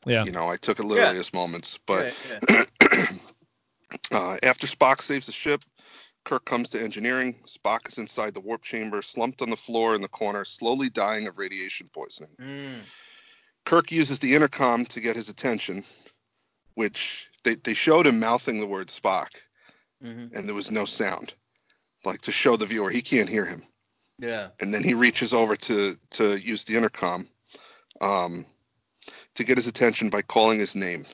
Yeah. You know, I took it literally Yeah. as moments. But Yeah, uh, after Spock saves the ship, Kirk comes to engineering. Spock is inside the warp chamber, slumped on the floor in the corner, slowly dying of radiation poisoning. Mm. Kirk uses the intercom to get his attention, which they, they showed him mouthing the word Spock, Mhm. and there was no sound. Like to show the viewer he can't hear him. Yeah. And then he reaches over to to use the intercom um, to get his attention by calling his name.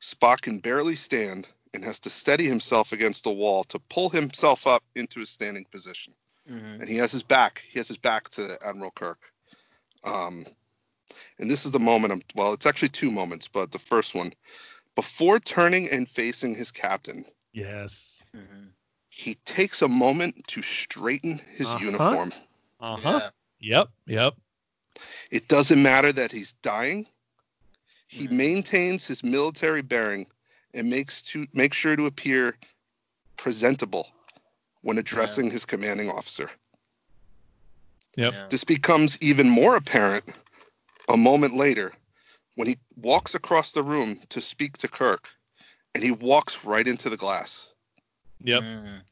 Spock can barely stand and has to steady himself against the wall to pull himself up into a standing position. Mhm. And he has his back. He has his back to Admiral Kirk. Um, and this is the moment. I'm, well, it's actually two moments, but the first one, before turning and facing his captain, Yes. he takes a moment to straighten his Uh-huh. uniform. Uh huh. Yep. Yep. It doesn't matter that he's dying. He maintains his military bearing and makes to make sure to appear presentable when addressing his commanding officer. Yep. This becomes even more apparent a moment later when he walks across the room to speak to Kirk and he walks right into the glass Yep. Mm.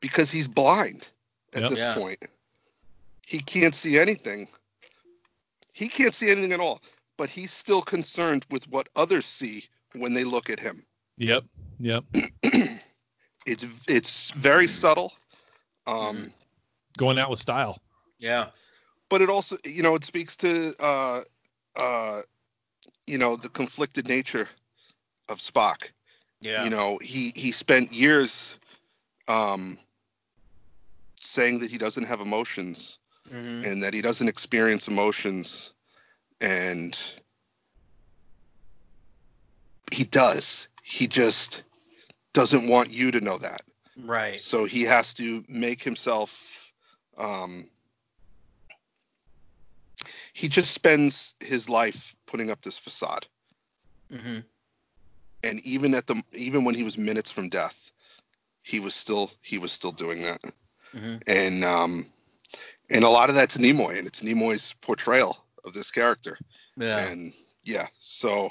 because he's blind at Yep. this Yeah. point. He can't see anything. He can't see anything at all, but he's still concerned with what others see when they look at him. Yep. Yep. It's it's very subtle. Um, Going out with style. Yeah. but it also you know it speaks to uh uh you know the conflicted nature of Spock. Yeah. You know, he he spent years um saying that he doesn't have emotions Mhm. and that he doesn't experience emotions and he does. He just doesn't want you to know that. Right. So he has to make himself um he just spends his life putting up this facade. Mm-hmm. And even at the even when he was minutes from death, he was still he was still doing that. Mm-hmm. And um and a lot of that's Nimoy and it's Nimoy's portrayal of this character. Yeah. And yeah, so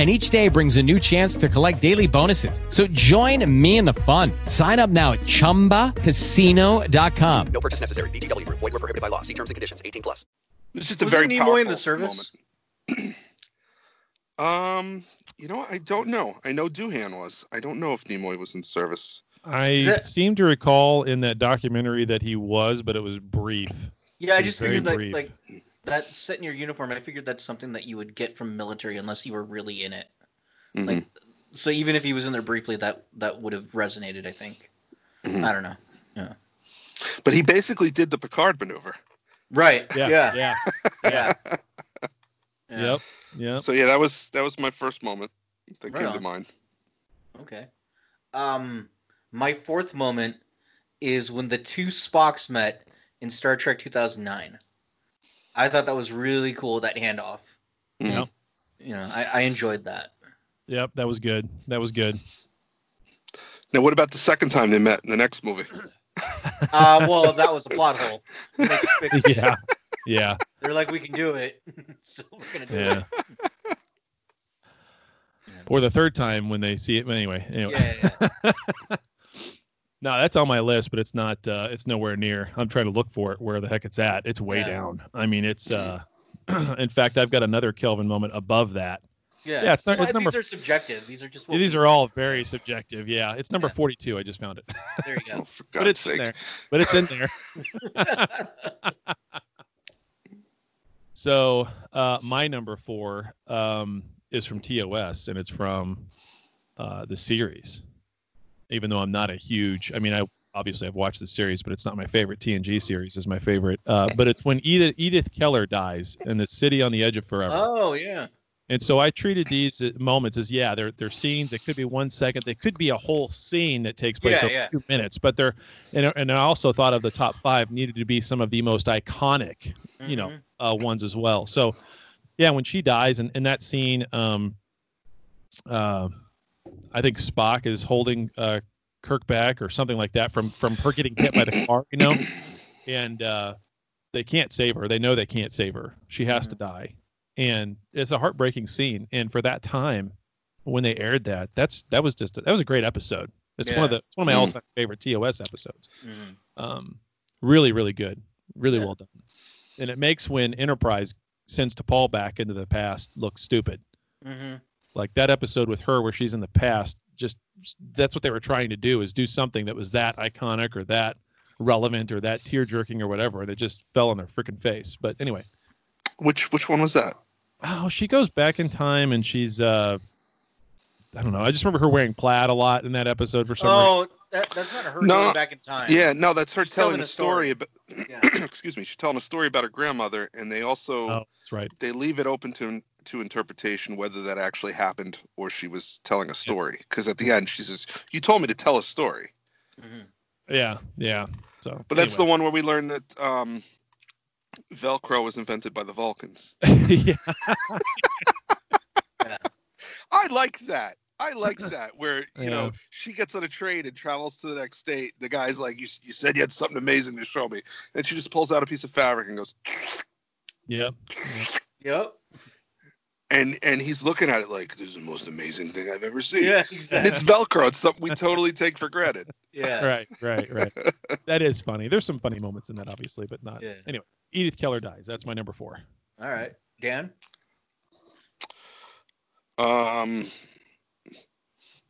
And each day brings a new chance to collect daily bonuses. So join me in the fun. Sign up now at chumbacasino.com. No purchase necessary. VGW Group. Void were prohibited by law. See terms and conditions. 18 plus. it's just a Wasn't very Nimoy powerful in the service? moment. um, you know, I don't know. I know Doohan was. I don't know if Nimoy was in service. I that- seem to recall in that documentary that he was, but it was brief. Yeah, I It was just very figured that brief. like that set in your uniform. I figured that's something that you would get from military unless you were really in it. Mhm. Like, so even if he was in there briefly, that that would have resonated. I think. Mhm. I don't know. Yeah. But he basically did the Picard maneuver. Right. Yeah. Yeah. Yeah. Yeah. Yeah. Yep. Yep. So yeah, that was that was my first moment that Right came to mind. Okay. Um, my fourth moment is when the two Spocks met in Star Trek 2009. I thought that was really cool. That handoff. Mhm. Yep. You know, I, I enjoyed that. Yep. That was good. That was good. Now, what about the second time they met in the next movie? Uh, well, that was a plot hole. They could fix it. Yeah. Yeah. They're like, we can do it, so we're gonna do Yeah. it. Or the third time when they see it. But anyway. Anyway. Yeah, yeah. No, that's on my list, but it's not. Uh, it's nowhere near. I'm trying to look for it where the heck it's at. It's way Yeah. down. I mean, it's. Uh, in fact, I've got another Kelvin moment above that. Yeah, Yeah, it's not- Well, it's number- These are subjective. These are just. What These are all very subjective. Yeah, it's number 42. I just found it. There you go. For but God's it's in there. But it's in there. so uh, my number four um, is from TOS, and it's from uh, the series. Even though I'm not a huge, I mean, I obviously I've watched the series, but it's not my favorite. TNG series is my favorite. Uh, but it's when Edith Edith Keeler dies in the city on the edge of forever. Oh yeah. And so I treated these uh, moments as yeah, they're they're scenes. It could be one second. They could be a whole scene that takes place Yeah, over yeah. two minutes. But they're and and I also thought of the top five needed to be some of the most iconic, you know, Mm-hmm. uh, ones as well. So yeah, when she dies and in that scene, um, uh, I think Spock is holding uh, Kirk back or something like that from from her getting hit by the car, you know, and uh, they can't save her. They know they can't save her. She has to die, and it's a heartbreaking scene. And for that time, when they aired that, that's that was just that was a great episode. It's one of the it's one of my Mm. all-time favorite TOS episodes. Mhm. Um, really, really good, really well done, and it makes when Enterprise sends T'Pol back into the past look stupid. Mhm. Like that episode with her where she's in the past, just that's what they were trying to do is do something that was that iconic or that relevant or that tear jerking or whatever, and it just fell on their freaking face. But anyway, Which which one was that? oh, she goes back in time and she's uh, I don't know. I just remember her wearing plaid a lot in that episode for some reason. Oh, that, that's not her No, going back in time. Yeah, no, that's her She's telling, telling a a story. story. about. excuse me, she's telling a story about her grandmother, and they also Oh, that's right. they leave it open to to interpretation whether that actually happened or she was telling a story. Because at the end, she says, "You told me to tell a story." Yeah, yeah. So, But that's the one where we learned that um, Velcro was invented by the Vulcans. the I like that. I like that where you Yeah. know she gets on a train and travels to the next state. The guy's like, "You you said you had something amazing to show me," and she just pulls out a piece of fabric and goes, Yep. Yep. And and he's looking at it like, "This is the most amazing thing I've ever seen." Yeah, And exactly. it's Velcro. It's something we totally take for granted. Yeah. Right, right, right. that is funny. There's some funny moments in that, obviously, but not. Yeah. Anyway, Edith Keeler dies. That's my number four. All right, Dan. Um,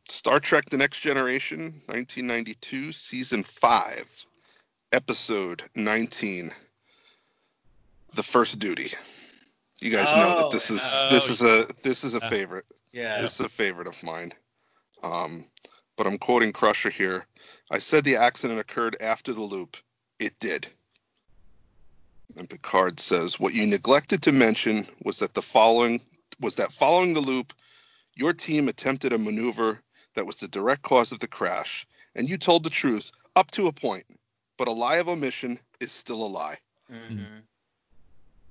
Star Trek: The Next Generation, 1992, season five, episode 19. The first duty. You guys know that this is Oh, this is a this is a yeah. favorite. Yeah. This is a favorite of mine. Um, but I'm quoting Crusher here. I said the accident occurred after the loop. It did. And Picard says, What you neglected to mention was that the following was that following the loop, your team attempted a maneuver that was the direct cause of the crash, and you told the truth up to a point, but a lie of omission is still a lie. Mm-hmm.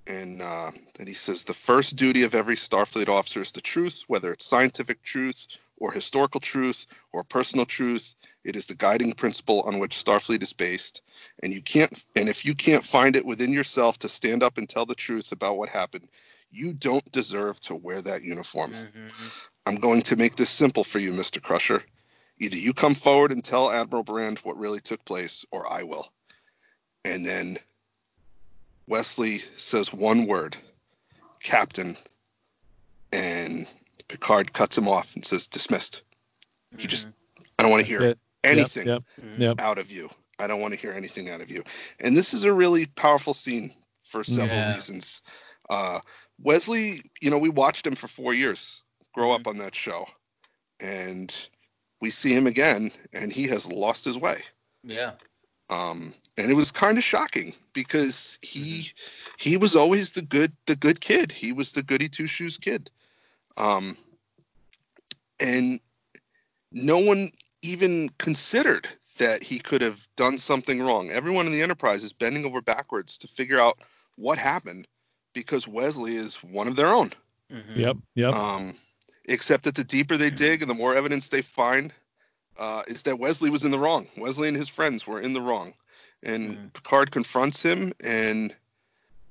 And uh, then he says the first duty of every Starfleet officer is the truth, whether it's scientific truth or historical truth or personal truth. It is the guiding principle on which Starfleet is based. And you can't and if you can't find it within yourself to stand up and tell the truth about what happened, you don't deserve to wear that uniform. I'm going to make this simple for you, Mr. Crusher. Either you come forward and tell Admiral Brand what really took place, or I will. And then Wesley says one word, Captain, and Picard cuts him off and says, dismissed. You just, I don't want to hear it. Anything yep, yep. out of you. I don't want to hear anything out of you. And this is a really powerful scene for several Yeah. reasons. Uh, Wesley, you know, we watched him for four years grow Mm-hmm. up on that show, and we see him again, and he has lost his way. Yeah. Um, and it was kind of shocking because he he was always the good the good kid. He was the goody two shoes kid. Um, and no one even considered that he could have done something wrong. Everyone in the Enterprise is bending over backwards to figure out what happened because Wesley is one of their own. Mm-hmm. Yep, yep. Um, except that the deeper they dig and the more evidence they find, uh, is that Wesley was in the wrong. Wesley and his friends were in the wrong. And Picard confronts him, and,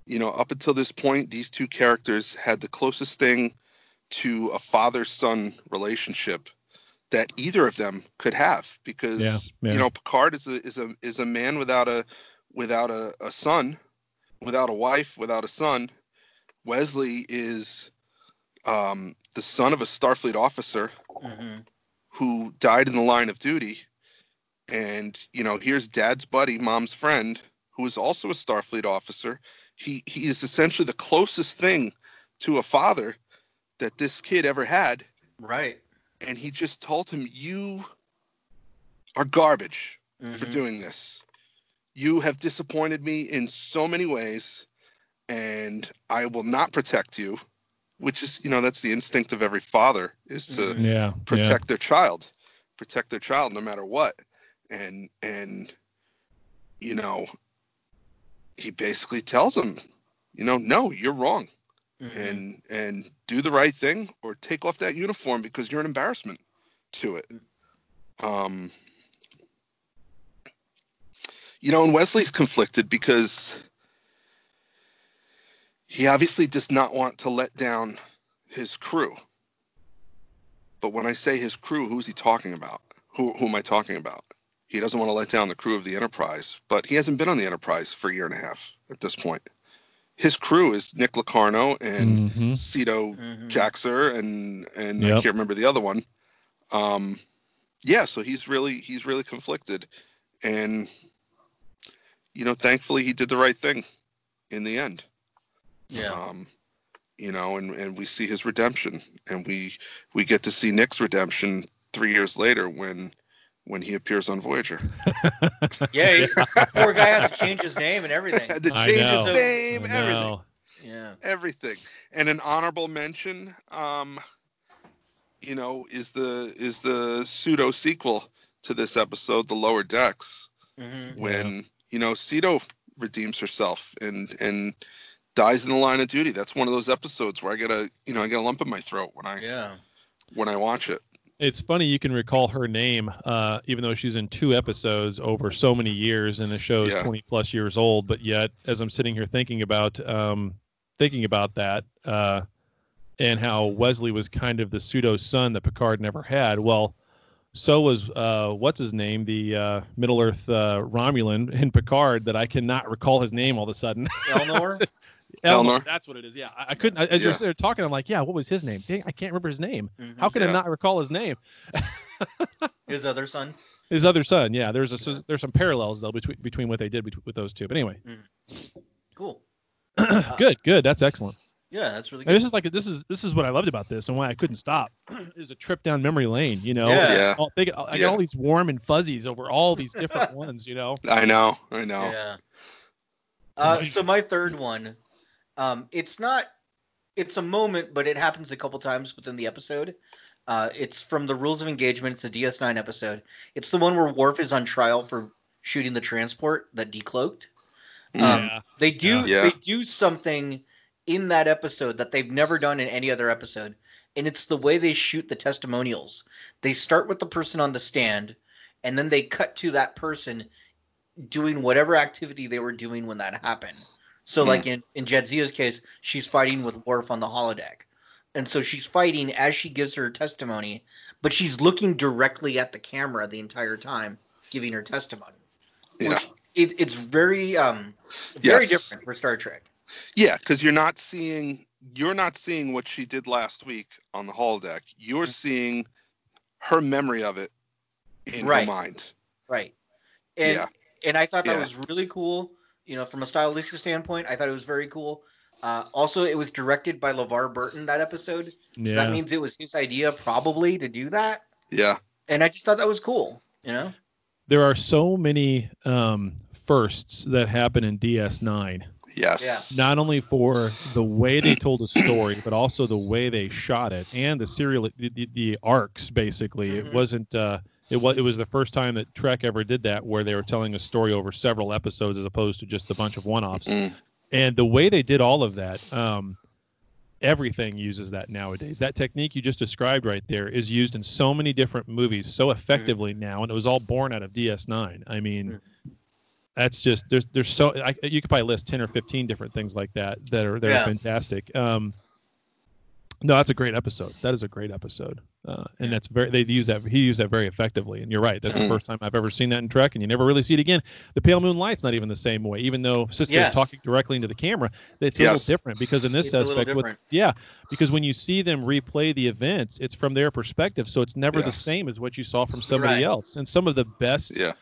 you know, up until this point, these two characters had the closest thing to a father son relationship that either of them could have because Yeah, yeah. you know Picard is a is a is a man without a without a, a son, without a wife, without a son. Wesley is um, the son of a Starfleet officer Mm-hmm. Who died in the line of duty. And, you know, here's dad's buddy, mom's friend, who is also a Starfleet officer. He he is essentially the closest thing to a father that this kid ever had. Right. And he just told him, You are garbage for Mhm. doing this. You have disappointed me in so many ways, and I will not protect you. Which is, you know, that's the instinct of every father is to Mhm. Yeah, yeah. protect their child, protect their child no matter what. And and you know, he basically tells him, you know, no, you're wrong. Mm-hmm. And and do the right thing or take off that uniform because you're an embarrassment to it. Um you know, and Wesley's conflicted because he obviously does not want to let down his crew. But when I say his crew, who's he talking about? Who, who am I talking about? He doesn't want to let down the crew of the Enterprise, but he hasn't been on the Enterprise for a year and a half at this point. His crew is Nick Locarno and Mhm. Sito Mm-hmm. Jaxa and and I can't remember the other one. Um, yeah, so he's really he's really conflicted, and you know, thankfully he did the right thing in the end. Yeah. Um, you know, and, and we see his redemption, and we we get to see Nick's redemption three years later when when he appears on Voyager. Yeah, he, poor guy had to change his name and everything. Had to change his name, everything. Yeah. everything, and an honorable mention. Um, you know, is the is the pseudo sequel to this episode, the Lower Decks, Mm-hmm. when you know Sito redeems herself and and dies in the line of duty. That's one of those episodes where I get a you know I get a lump in my throat when I Yeah. when I watch it. It's funny you can recall her name, uh, even though she's in two episodes over so many years, and the show's Yeah. 20 plus years old. But yet, as I'm sitting here thinking about um, thinking about that, uh, and how Wesley was kind of the pseudo son that Picard never had. Well, so was uh, what's his name, the uh, Middle Earth uh, Romulan in Picard, that I cannot recall his name all of a sudden. Elnor? Elnor, Elnor. that's what it is. Yeah, I, I couldn't. As you're Yeah. sitting there talking, I'm like, yeah, what was his name? Dang, I can't remember his name. Mhm. How could I not recall his name? His other son. His other son, yeah. There's a there's some parallels though between between what they did between, with those two. But anyway, Cool. good, good. That's excellent. Yeah, that's really And good. this is like this is this is what I loved about this and why I couldn't stop. is a trip down memory lane. You know, Yeah. Yeah. All, they, got- I got all these warm and fuzzies over all these different ones. You know, I know, I know. Yeah. Uh, so my third one, um, it's not, it's a moment, but it happens a couple times within the episode. Uh, it's from the Rules of Engagement. It's a DS9 episode. It's the one where Worf is on trial for shooting the transport that decloaked. Um, Yeah. They do Yeah. they do something in that episode that they've never done in any other episode, and it's the way they shoot the testimonials. They start with the person on the stand, and then they cut to that person doing whatever activity they were doing when that happened. So, Hmm. like in in Jadzia's case, she's fighting with Worf on the holodeck, and so she's fighting as she gives her testimony, but she's looking directly at the camera the entire time, giving her testimony. Yeah. Which it, it's very um very Yes. different for Star Trek. Yeah, because you're not seeing you're not seeing what she did last week on the holodeck. You're Mm. seeing her memory of it in Right. her mind. Right. And Yeah. and I thought that Yeah. was really cool. You know, from a stylistic standpoint, I thought it was very cool. Uh, also, it was directed by LeVar Burton that episode, so Yeah. that means it was his idea probably to do that. Yeah. And I just thought that was cool. You know. there are so many um, firsts that happen in DS9. Yes. Yeah. Not only for the way they told a story, but also the way they shot it and the serial the, the, the arcs. Basically, Mhm. it wasn't. Uh, it was. It was the first time that Trek ever did that, where they were telling a story over several episodes as opposed to just a bunch of one-offs. And the way they did all of that, um, everything uses that nowadays. That technique you just described right there is used in so many different movies so effectively now, and it was all born out of DS9. I mean, that's just there's there's so I, you could probably list ten or fifteen different things like that that are that Yeah. are fantastic. Um, No, that's a great episode. That is a great episode, uh, and that's very. They use that. He used that very effectively, and you're right. That's the Mm. first time I've ever seen that in Trek, and you never really see it again. The Pale Moonlight's not even the same way, even though Sisko's Yeah. talking directly into the camera. It's a Yes. little different because in this It's aspect, with, yeah, because when you see them replay the events, it's from their perspective, so it's never the same as what you saw from somebody Right. else. And some of the best Yeah.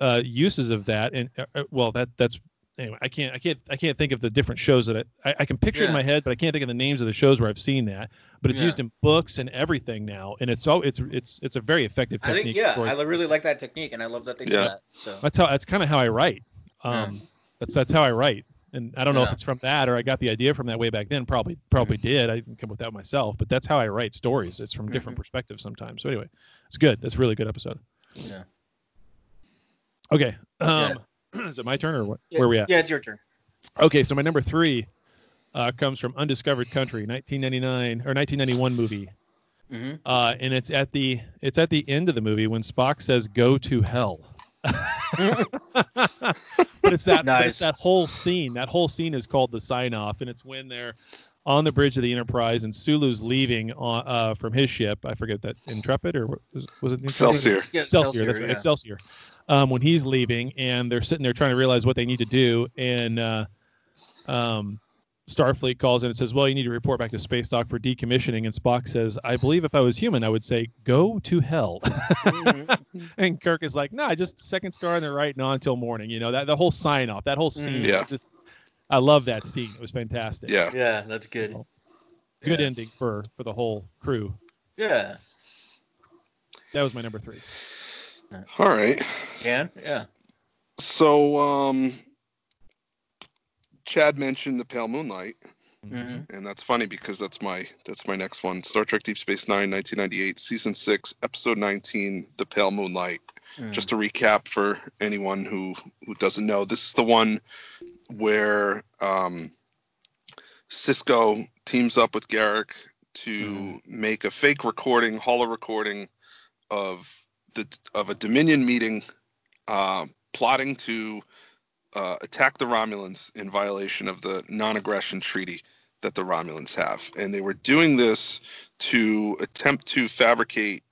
uh, uses of that, and uh, uh, well, that that's anyway. I can't, I can't, I can't think of the different shows that I, I, I can picture it in my head, but I can't think of the names of the shows where I've seen that. But it's Yeah. used in books and everything now, and it's all it's it's it's a very effective I technique. think yeah, for- I really like that technique, and I love that they do Yeah. that. So that's how that's kind of how I write. Um, that's that's how I write, and I don't know if it's from that or I got the idea from that way back then. Probably probably did. I didn't come up with that myself, but that's how I write stories. It's from different perspectives sometimes. So anyway, it's good. That's a really good episode. yeah. Okay, um, is it my turn or what? Yeah, Where we at? Yeah, it's your turn. Okay, so my number three uh, comes from Undiscovered Country, 1999 or 1991 movie, Mhm. uh, and it's at the it's at the end of the movie when Spock says "Go to hell." but it's that but it's that whole scene. That whole scene is called the sign off, and it's when they're on the bridge of the Enterprise and Sulu's leaving on, uh, from his ship. I forget that Intrepid or was, was it the Intrepid? Excelsior. Yeah, Excelsior, that's right, yeah. Excelsior. Um, when he's leaving, and they're sitting there trying to realize what they need to do, and uh, um, Starfleet calls in and says, "Well, you need to report back to space dock for decommissioning." And Spock says, "I believe if I was human, I would say go to hell." Mm-hmm. and Kirk is like, "Nah, just second star on the right, not until morning." You know that the whole sign off, that whole scene. Mm. Yeah. Just, I love that scene. It was fantastic. Yeah. Yeah, that's good. Good Yeah. ending for for the whole crew. Yeah. That was my number three. All right. Can yeah. So, um, Chad mentioned the Pale Moonlight, Mm-hmm. and that's funny because that's my that's my next one. Star Trek Deep Space Nine, 1998, season six, episode 19, the Pale Moonlight. Mm. Just to recap for anyone who who doesn't know, this is the one where um, Sisko teams up with Garak to make a fake recording, holo recording of the of a Dominion meeting, uh, plotting to uh, attack the Romulans in violation of the non-aggression treaty that the Romulans have, and they were doing this to attempt to fabricate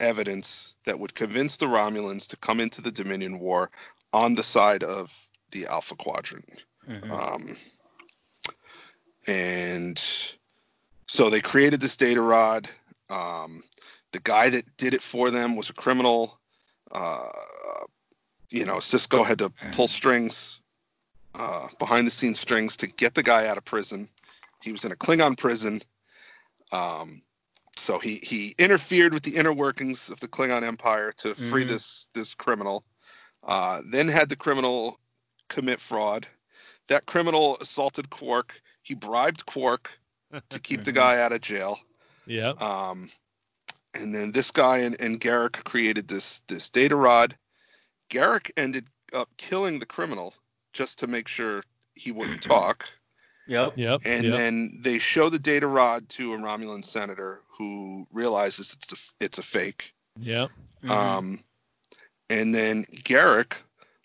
evidence that would convince the Romulans to come into the Dominion War on the side of the Alpha Quadrant. Mhm. Um, and so they created this data rod. Um, the guy that did it for them was a criminal. Uh, you know, Sisko had to pull strings, uh, behind the scenes strings to get the guy out of prison. He was in a Klingon prison. Um, so he he interfered with the inner workings of the Klingon Empire to free Mhm. this this criminal. Uh, then had the criminal commit fraud. That criminal assaulted Quark. He bribed Quark to keep the guy out of jail. Yeah. Um, and then this guy and, and Garak created this this data rod. Garak ended up killing the criminal just to make sure he wouldn't talk. Yep. Yep. And yep. then they show the data rod to a Romulan senator who realizes it's a, it's a fake. Yep. Mm-hmm. Um, and then Garak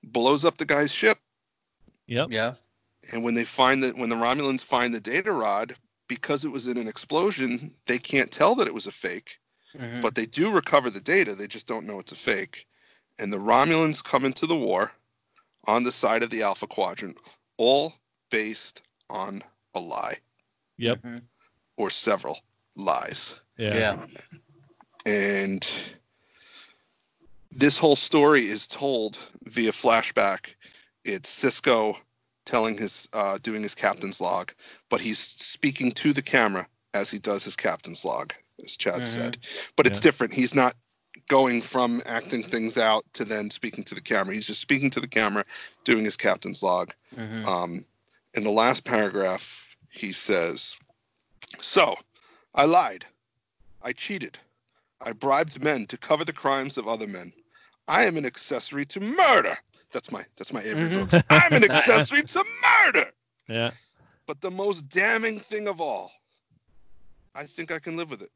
blows up the guy's ship. Yep. Yeah. And when they find that, when the Romulans find the data rod, because it was in an explosion, they can't tell that it was a fake. Mhm. But they do recover the data. They just don't know it's a fake. And the Romulans come into the war on the side of the Alpha Quadrant, all based on a lie Yep. Mhm. or several lies. Yeah. Yeah. And this whole story is told via flashback. It's Sisko telling his uh, doing his captain's log, but he's speaking to the camera as he does his captain's log, as Chad Mhm. said. But it's Yeah. different. He's not going from acting things out to then speaking to the camera. He's just speaking to the camera, doing his captain's log. Mhm. Um, in the last paragraph, he says, So, I lied. I cheated. I bribed men to cover the crimes of other men. I am an accessory to murder. That's my that's my Avery. Brooks. I'm an accessory to murder. Yeah. But the most damning thing of all, I think I can live with it.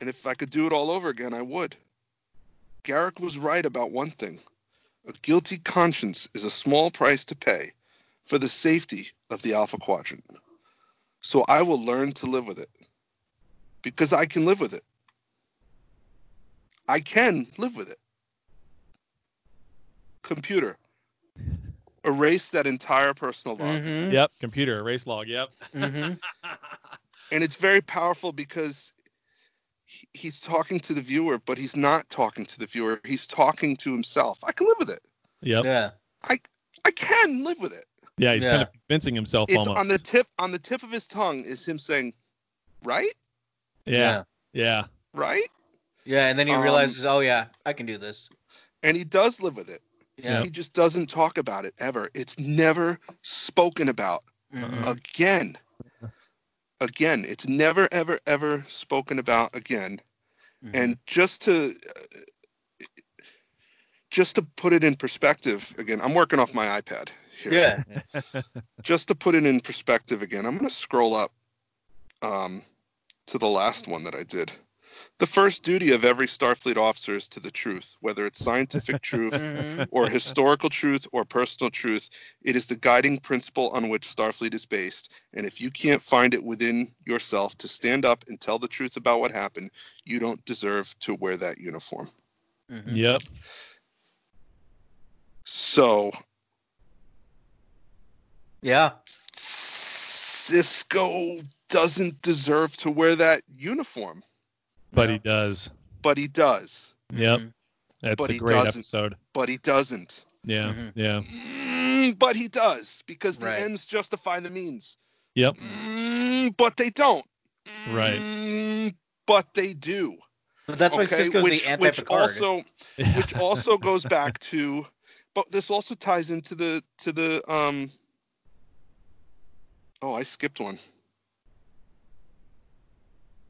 And if I could do it all over again, I would. Garak was right about one thing. A guilty conscience is a small price to pay for the safety of the Alpha Quadrant. So I will learn to live with it because I can live with it. I can live with it. Computer, erase that entire personal log. Mm-hmm. Yep. Computer erase log. Yep. Mm-hmm. and it's very powerful because he- he's talking to the viewer, but he's not talking to the viewer. He's talking to himself. I can live with it. Yep. Yeah. I I can live with it. Yeah. He's kind of convincing himself It's almost. on the tip on the tip of his tongue is him saying, "Right, yeah. Yeah. right," Yeah, and then he Um, realizes, oh yeah, I can do this. and he does live with it. Yeah. He just doesn't talk about it ever. It's never spoken about Mhm. again. Again, it's never ever ever spoken about again. Mm-hmm. And just to uh, just to put it in perspective again, I'm working off my iPad here. Yeah. just to put it in perspective again, I'm going to scroll up um, to the last one that I did. The first duty of every Starfleet officer is to the truth, whether it's scientific truth Mhm. or historical truth or personal truth. It is the guiding principle on which Starfleet is based. And if you can't find it within yourself to stand up and tell the truth about what happened, you don't deserve to wear that uniform. Mhm. Yep. So Yeah. Sisko doesn't deserve to wear that uniform, But he does. but he does. Yep. Mhm. That's But a he great doesn't. episode. But he doesn't. Yeah. Mhm. Yeah. Mm, but he does because the Right. ends justify the means. Yep. Mm, but they don't. Right. Mm, but they do. But that's why okay, Sisko's which, the which anti-Picard. also which also goes back to but this also ties into the to the um oh i skipped one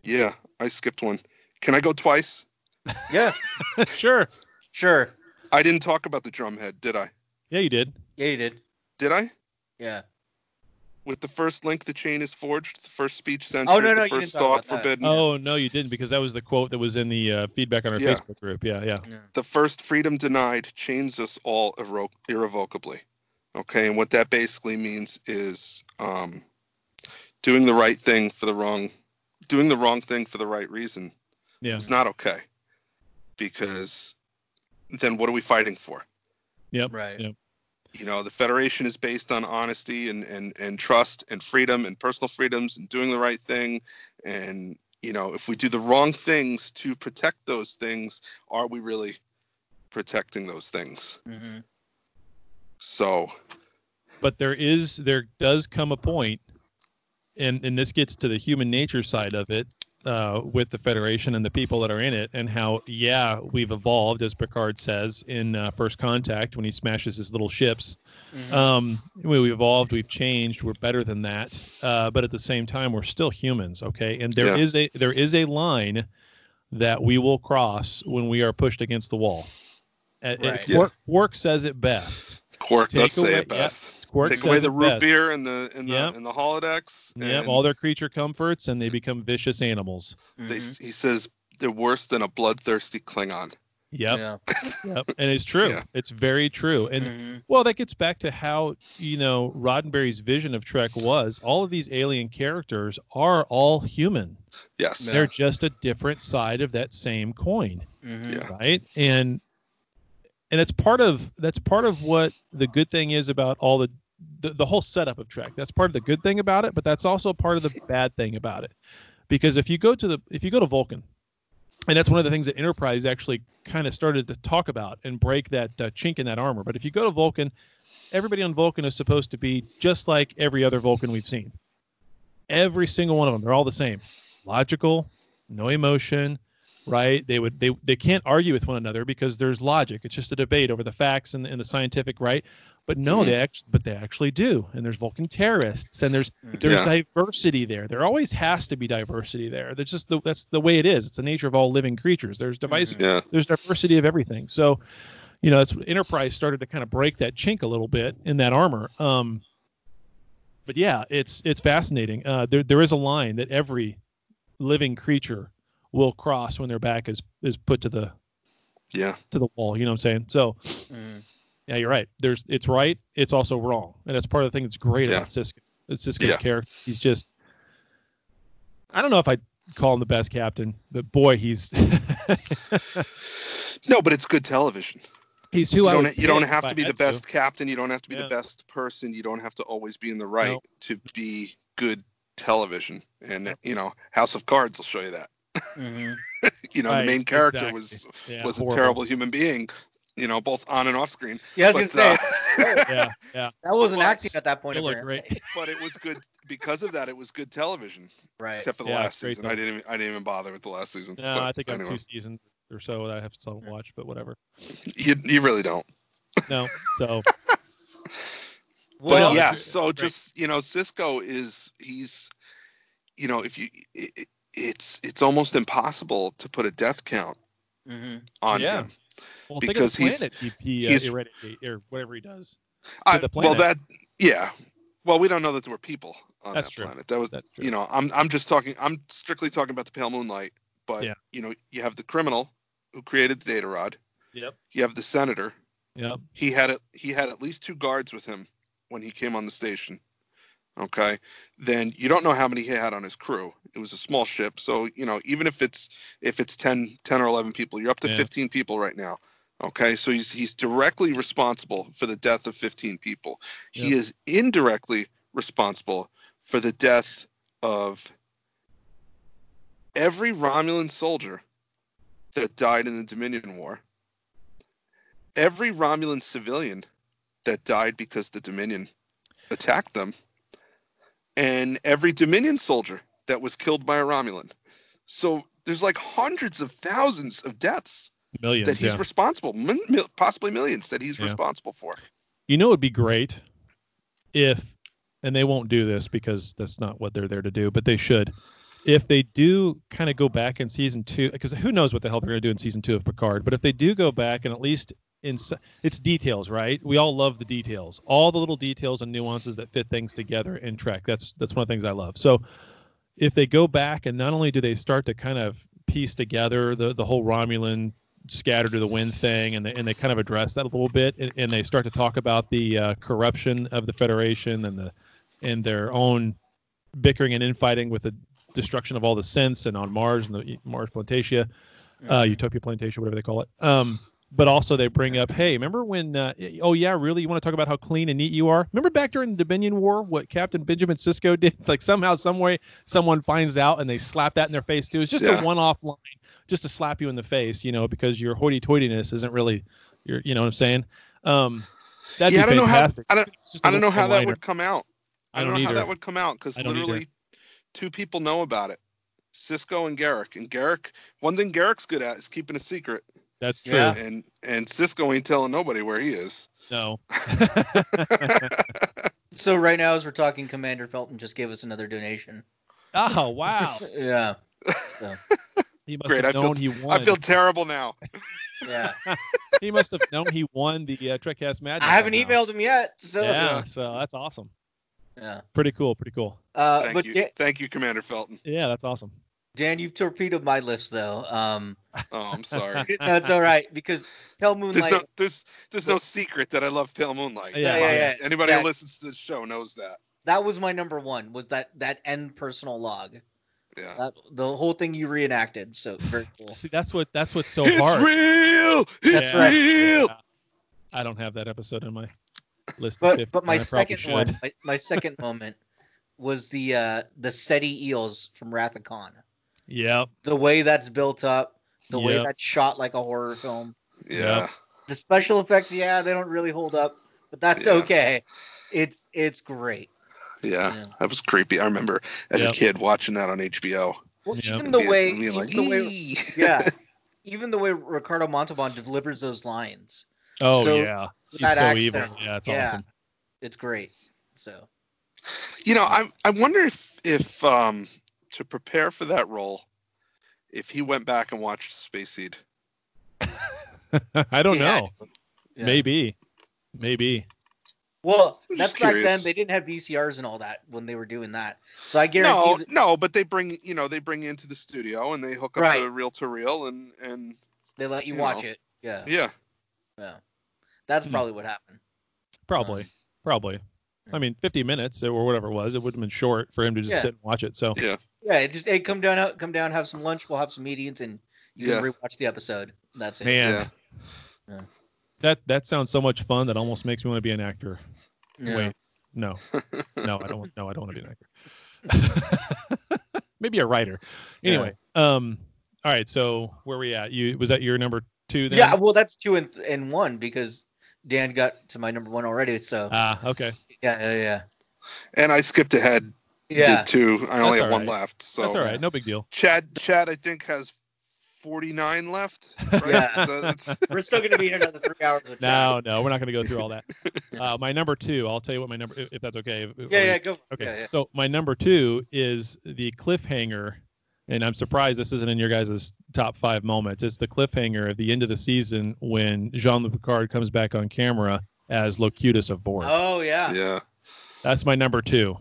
yeah i skipped one can i go twice yeah. sure. Sure. i didn't talk about the drumhead did i Yeah, you did. Yeah, you did. did i Yeah. with the first link the chain is forged the first speech censored Oh, no, no, the first didn't thought forbidden Oh no, you didn't because that was the quote that was in the uh, feedback on our Yeah. Facebook group. Yeah, yeah. the first freedom denied chains us all irre- irrevocably. Okay, and what that basically means is um, doing the right thing for the wrong, doing the wrong thing for the right reason Yeah. is not okay, because then what are we fighting for? Yep. Right. Yep. You know, the Federation is based on honesty and and and trust and freedom and personal freedoms and doing the right thing, and you know, if we do the wrong things to protect those things, are we really protecting those things? Mhm. So, But there is there does come a point and and this gets to the human nature side of it uh, with the Federation and the people that are in it, and how yeah we've evolved, as Picard says in uh, First Contact when he smashes his little ships. Mhm. Um, we, we've evolved, we've changed, we're better than that. Uh, but at the same time, we're still humans, okay? And there Yeah. is a there is a line that we will cross when we are pushed against the wall. It- Right. Quark, Quark says it best. Quark Take does say it best. Quark Take away the root best. beer and the and the Yep. and the holodecks. Yep, all their creature comforts, and they become vicious animals. they, Mhm. he says they're worse than a bloodthirsty Klingon. Yep, Yeah. yep, and it's true. Yeah. It's very true. And Mhm. well, that gets back to how you know Roddenberry's vision of Trek was. All of these alien characters are all human. Yes. They're just a different side of that same coin. Mhm. Yeah. right and and it's part of that's part of what the good thing is about all the, the the whole setup of trek. That's part of the good thing about it but that's also part of the bad thing about it. Because if you go to the if you go to vulcan and that's one of the things that enterprise actually kind of started to talk about and break that uh, chink in that armor. But if you go to vulcan everybody on vulcan is supposed to be just like every other vulcan we've seen. Every single one of them they're all the same. Logical no emotion right? They would they they can't argue with one another because there's logic. It's just a debate over the facts and, and the scientific right. But no they actually but they actually do. And there's vulcan terrorists and there's there's Yeah. diversity there. There always has to be diversity there. That's just the that's the way it is. It's the nature of all living creatures. There's device Yeah. there's diversity of everything. So you know it's enterprise started to kind of break that chink a little bit in that armor. Um but yeah it's it's fascinating. Uh there, there is a line that every living creature will cross when their back is is put to the Yeah. to the wall you know what i'm saying so Mhm. yeah you're right there's it's right it's also wrong and that's part of the thing that's great Yeah. about sisko it's sisko's Yeah. character he's just I don't know if I'd call him the best captain, but boy, he's No, but it's good television. he's You I don't, you don't have to be the had best captain. You don't have to be Yeah. the best person. You don't have to always be in the right No. to be good television. And you know, House of Cards will show you that. Mhm. you know, Right, the main character exactly. was Yeah, was horrible. a terrible human being. You know, both on and off screen. Yeah, I was But, gonna uh, say yeah, yeah. that wasn't But acting at that point. They look great. but it was good because of that. It was good television, Right. except for the Yeah, last it's great season. I didn't. Even, I didn't even bother with the last season. No, but I think I have two seasons or so that I have to watch, but whatever. you you really don't. No, so But Well, yeah, so Great. just you know, Sisko is he's, you know, if you, it, it's it's almost impossible to put a death count Mhm. on Yeah. him. well, Because think he's- of the planet he, he uh, he's- or whatever he does. I, the well, that yeah. Well, we don't know that there were people on That's that true. planet. That was, That's true. you know, I'm I'm just talking. I'm strictly talking about the Pale Moonlight. But Yeah. you know, you have the criminal who created the data rod. Yep. You have the senator. Yep. He had it. He had at least two guards with him when he came on the station. Okay. Then you don't know how many he had on his crew. It was a small ship, so you know even if it's if it's 10, 10 or eleven people, you're up to Yeah. fifteen people right now. Okay, so he's he's directly responsible for the death of fifteen people. He is indirectly responsible for the death of every Romulan soldier that died in the Dominion War, every Romulan civilian that died because the Dominion attacked them, and every Dominion soldier that was killed by a Romulan. So there's like hundreds of thousands of deaths Millions. that he's yeah. responsible, possibly millions that he's Yeah. responsible for. You know, it'd be great if, and they won't do this because that's not what they're there to do, but they should. If they do kind of go back in season two, because who knows what the hell they're going to do in season two of Picard, but if they do go back and at least in it's details, right? We all love the details, all the little details and nuances that fit things together in Trek. That's that's one of the things I love. So if they go back and not only do they start to kind of piece together the the whole Romulan scattered to the wind thing and they, and they kind of address that a little bit and, and they start to talk about the uh, corruption of the federation and the and their own bickering and infighting with the destruction of all the synths and on mars and the mars planitia uh, utopia planitia whatever they call it um, but also they bring up hey remember when uh, oh yeah really you want to talk about how clean and neat you are remember back during the dominion war what captain benjamin sisko did like somehow some way someone finds out and they slap that in their face too it's just Yeah. a one-off line just to slap you in the face, you know, because your hoity-toityness isn't really your, you know what I'm saying? Um, that'd yeah, I be don't fantastic. know how I don't, It's just a I don't know how that would come out. I I don't, don't know how that would come out because I don't either. literally two people know about it. Sisko and Garak. And Garak, one thing Garak's good at is keeping a secret. That's true. Yeah. And and Sisko ain't telling nobody where he is. No. So right now, as we're talking, Commander Felton just gave us another donation. oh wow. Yeah. So He must Great. I feel he won. I feel terrible now. yeah, he must have known he won the uh, Trekcast Madness. I haven't somehow. emailed him yet. So Yeah, so that's awesome. yeah. Pretty cool. Pretty cool. Uh, Thank but you. Dan, Thank you, Commander Felton. Yeah, that's awesome. Dan, you've torpedoed my list though. Um, Oh, I'm sorry. no, all right because Pale Moonlight. There's no there's there's no secret that I love Pale Moonlight. Yeah, Come yeah, yeah, Anybody exactly. who listens to the show knows that. that was my number one. Was that that end personal log? Yeah. That, the whole thing you reenacted. So very cool. See, that's what that's what's so it's hard. real. It's That's real. Yeah. I don't have that episode on my list. But 50, but my and I probably second one, my, my second moment was the uh the Ceti eels from Wrath of Khan. Yep. The way that's built up, the way that's shot like a horror film. Yeah. The special effects, yeah, they don't really hold up, but that's Yeah. okay. It's it's great. Yeah. Yeah. That was creepy. I remember as Yep. a kid watching that on HBO. Well, Yep. even the way, even like, the way, yeah, even the way Ricardo Montalban delivers those lines, Oh So, yeah. He's that so accent, evil. Yeah, it's yeah. awesome. it's great. So You know, I I wonder if if um to prepare for that role, if he went back and watched Space Seed. I don't Yeah. know. yeah. Maybe. Maybe. Well, that's just back then. They didn't have VCRs and all that when they were doing that. So I No, guarantee. that no, but they bring you know they bring you into the studio and they hook up Right. the reel to reel and and they let you you watch know. it. Yeah, yeah yeah. That's Hmm. probably what happened. Probably. Probably. I mean, 50 minutes or whatever it was. It would have been short for him to just Yeah. sit and watch it. So yeah, Yeah, it just hey, come down, out, come down, have some lunch. We'll have some meetings, and you Yeah. can rewatch the episode. That's it. man, Yeah. that that sounds so much fun that almost makes me want to be an actor. Yeah. Wait, no, no, I don't. want- No, I don't want to be an actor. Maybe a writer. Anyway, um, all right. So where we at? You was that your number two? Then? Yeah, well, that's two and and one because Dan got to my number one already. So Ah, okay. yeah, yeah, yeah. and I skipped ahead. Yeah. Did two. I only have all one right. left. So That's all right. No big deal. Chad, Chad, I think has forty nine left. Right? Yeah. So We're still going to be here another three hours. No, no, we're not going to go through all that. Uh, my number two, I'll tell you what my number, if if that's okay. if- Yeah, or- yeah, go. Okay. Yeah, yeah. So my number two is the cliffhanger, and I'm surprised this isn't in your guys' top five moments. It's the cliffhanger at the end of the season when Jean Luc Picard comes back on camera as Locutus of Borg. Oh yeah. yeah. That's my number two.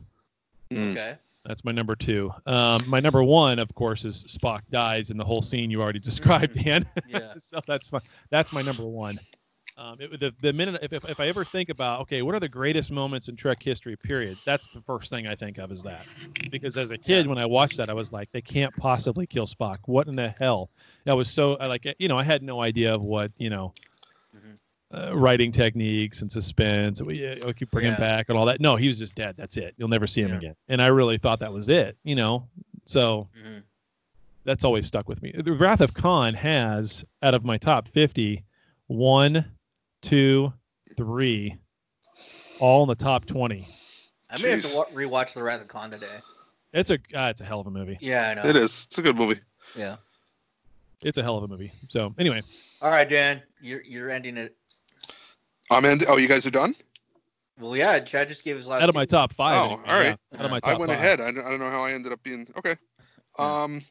Mm. Okay. That's my number two. Um, my number one, of course, is Spock dies in the whole scene you already described, Dan. Yeah. so that's my that's my number one. Um, it, the, the minute if, if, if I ever think about okay, what are the greatest moments in Trek history? Period. That's the first thing I think of is that, because as a kid when I watched that, I was like, they can't possibly kill Spock. What in the hell? That was so I like you know I had no idea of what you know. Uh, writing techniques and suspense. We uh, keep bringing Yeah. back and all that. No, he was just dead. That's it. You'll never see him again. And I really thought that was it. You know, so Mhm. that's always stuck with me. The Wrath of Khan has, out of my top 50, one, two, three, all in the top 20. I may have to Jeez. wa- rewatch The Wrath of Khan today. It's a ah, it's a hell of a movie. Yeah, I know. It is. It's a good movie. Yeah. It's a hell of a movie. So anyway, All right, Dan, you're you're ending it. I'm in. Oh, you guys are done? Well, yeah, Chad just gave his last. out of my name. top five. Oh, anyway, all right. yeah, out of my I top went five. ahead. I don't, I don't know how I ended up being okay. Um,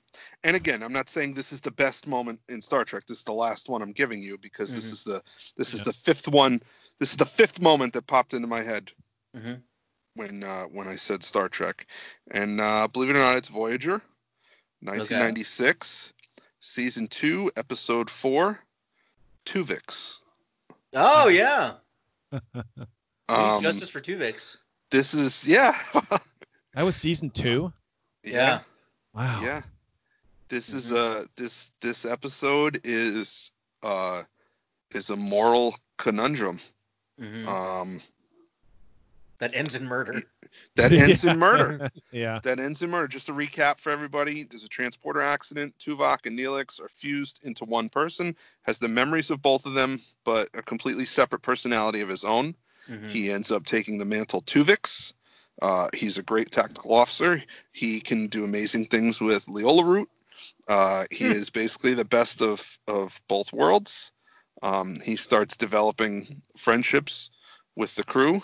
and again, I'm not saying this is the best moment in Star Trek. This is the last one I'm giving you because this Mhm. is the this is Yeah. the fifth one. This is the fifth moment that popped into my head Mhm. when uh, when I said Star Trek. And uh, believe it or not, it's Voyager, 1996, season two, episode four, Tuvix. Oh yeah. Um, Justice for Tuvix. this is yeah, That was season two. Yeah. Wow. Yeah. This is Mm-hmm. uh this this episode is uh is a moral conundrum. Mhm. Um That ends in murder. that ends in murder. yeah. That ends in murder. Just to recap for everybody, there's a transporter accident. Tuvok and Neelix are fused into one person, has the memories of both of them, but a completely separate personality of his own. Mhm. He ends up taking the mantle Tuvix. Uh, he's a great tactical officer. He can do amazing things with Leola Root. Uh, he is basically the best of, of both worlds. Um, he starts developing friendships with the crew.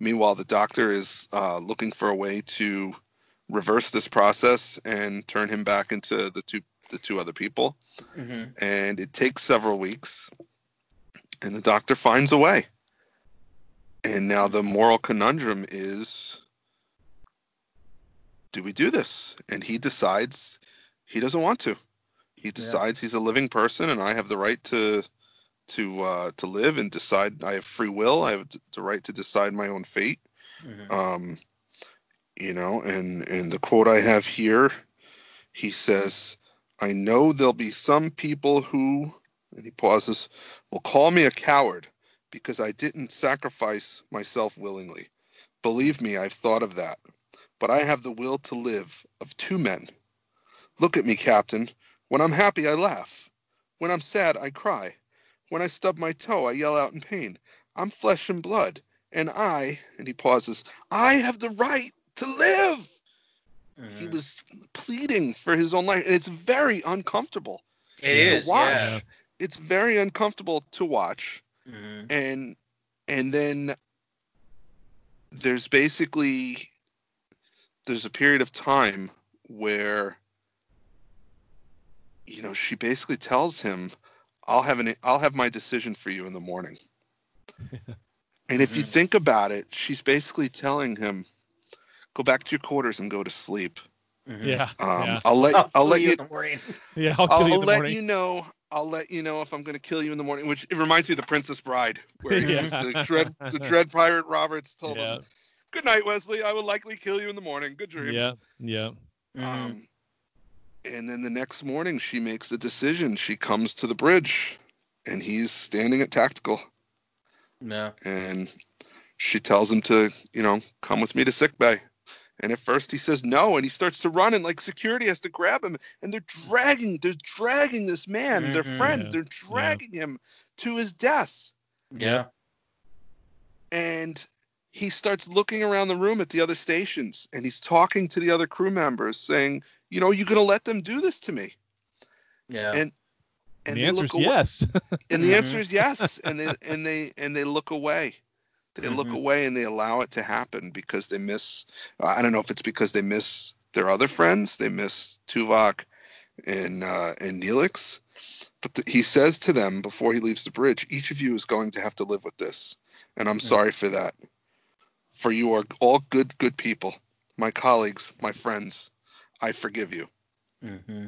Meanwhile, the doctor is uh, looking for a way to reverse this process and turn him back into the two the two other people. Mhm. And it takes several weeks, and the doctor finds a way. And now the moral conundrum is do we do this? And he decides he doesn't want to. He decides he's a living person and I have the right to to uh to live and decide I have free will. I have the right to decide my own fate. Mhm. Um you know, and and the quote I have here he says, "I know there'll be some people who and he pauses will call me a coward because I didn't sacrifice myself willingly. Believe me, I've thought of that. But I have the will to live of two men. Look at me, Captain. When I'm happy, I laugh. When I'm sad, I cry. When I stub my toe, I yell out in pain. I'm flesh and blood, and I, and he pauses, I have the right to live. He Mhm. was pleading for his own life, and it's very uncomfortable It to is. watch. Yeah. It's very uncomfortable to watch Mhm. and and then there's basically there's a period of time where you know she basically tells him i'll have an i'll have my decision for you in the morning and if you Mhm. think about it she's basically telling him go back to your quarters and go to sleep Mhm. Yeah. um, yeah. i'll let I'll i'll kill let you you in the morning. Yeah. I'll I'll, you I'll in the let morning. you know. I'll let you know if I'm going to kill you in the morning. Which it reminds me of the Princess Bride, where Yeah. the dread, the dread pirate Roberts told Yeah. him, Good night, Wesley. I will likely kill you in the morning. Good dreams. Yeah, yeah. Um, and then the next morning, she makes a decision. She comes to the bridge, and he's standing at tactical. No. And she tells him to, you know, come with me to sick bay. And at first he says no, and he starts to run, and like security has to grab him, and they're dragging, they're dragging this man, their Mhm. friend, Yeah, they're dragging him to his death. Yeah. and he starts looking around the room at the other stations and he's talking to the other crew members saying you know you're gonna let them do this to me Yeah. and And and the they answer look is away- yes. and the Mhm. answer is yes and they and they and they look away they look Mhm. away and they allow it to happen because they miss i don't know if it's because they miss their other friends they miss tuvok and uh and neelix but the, he says to them before he leaves the bridge each of you is going to have to live with this and i'm sorry for that for you are all good good people my colleagues my friends i forgive you hmm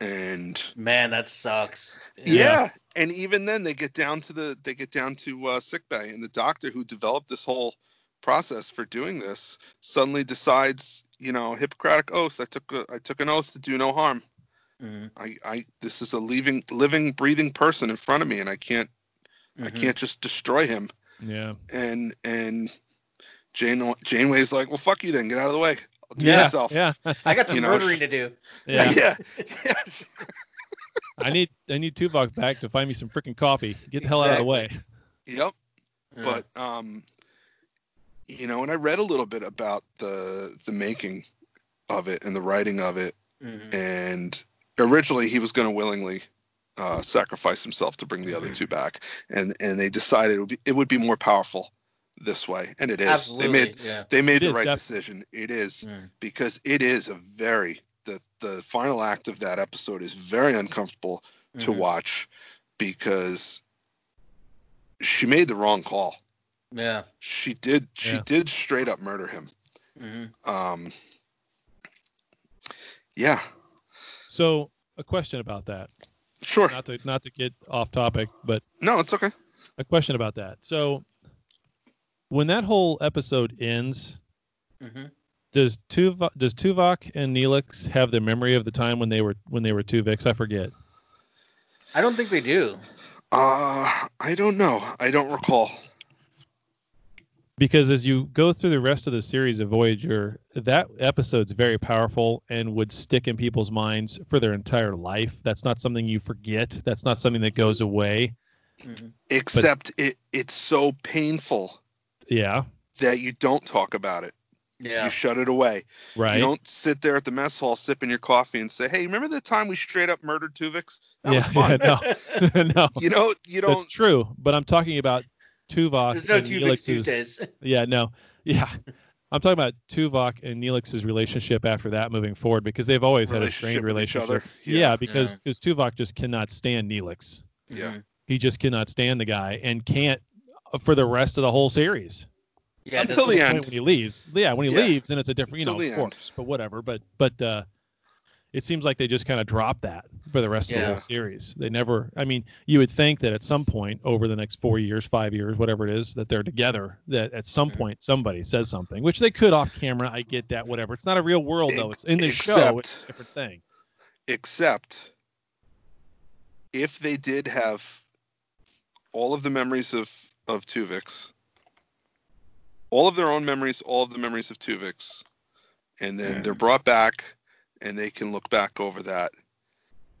and Man, that sucks. yeah. and even then they get down to the they get down to uh, sick bay and the doctor who developed this whole process for doing this suddenly decides you know hippocratic oath i took a, i took an oath to do no harm Mhm. i i this is a living living breathing person in front of me and i can't i Mhm. can't just destroy him Yeah. and and jane janeway's like well fuck you then get out of the way i'll do it Yeah. myself Yeah. I got some You know, murdering sh- to do. Yeah. yeah yes I need I need Tuvok back to find me some freaking coffee. Get the hell out of the way. Yep. Yeah. But um you know, and I read a little bit about the the making of it and the writing of it Mhm. and originally he was going to willingly uh, sacrifice himself to bring the other two back and and they decided it would be it would be more powerful this way and it is Absolutely. they made yeah. they made It the right def- decision it is Mm. because it is a very the the final act of that episode is very uncomfortable to Mhm. watch because she made the wrong call Yeah. she did she Yeah. did straight up murder him hmm um yeah So a question about that. Sure Not to not to get off topic, but no it's okay a question about that. So when that whole episode ends, hmm does Tuvok does Tuvok and Neelix have the memory of the time when they were when they were Tuvix? I forget. I don't think they do. uh i don't know i don't recall Because as you go through the rest of the series of Voyager, that episode's very powerful and would stick in people's minds for their entire life. That's not something you forget. That's not something that goes away. Mhm. except it it's so painful Yeah. that you don't talk about it Yeah. you shut it away Right. you don't sit there at the mess hall sipping your coffee and say hey remember the time we straight up murdered tuvix that yeah, was fun yeah, no. no. you know you That's don't true, but I'm talking about Tuvok. There's no and two Neelix's- Tuesdays. Yeah, no, yeah. I'm talking about Tuvok and Neelix's relationship after that moving forward because they've always had a strained Relationship with each relationship. other. Yeah, Yeah. because because Tuvok just cannot stand Neelix. yeah Mhm. He just cannot stand the guy and can't uh, for the rest of the whole series. Yeah. Until the end when he leaves. Yeah, when he Yeah. leaves, then it's a different, you know, Until of course, but whatever. But but uh, it seems like they just kind of dropped that for the rest of the whole series. They never. I mean, you would think that at some point over the next four years, five years, whatever it is, that they're together. That at some Mhm. point somebody says something, which they could off camera. I get that. Whatever. It's not a real world though. It's in the show. It's a Except- different thing. except if they did have all of the memories of of Tuvix, all of their own memories, all of the memories of Tuvix, and then they're brought back and they can look back over that.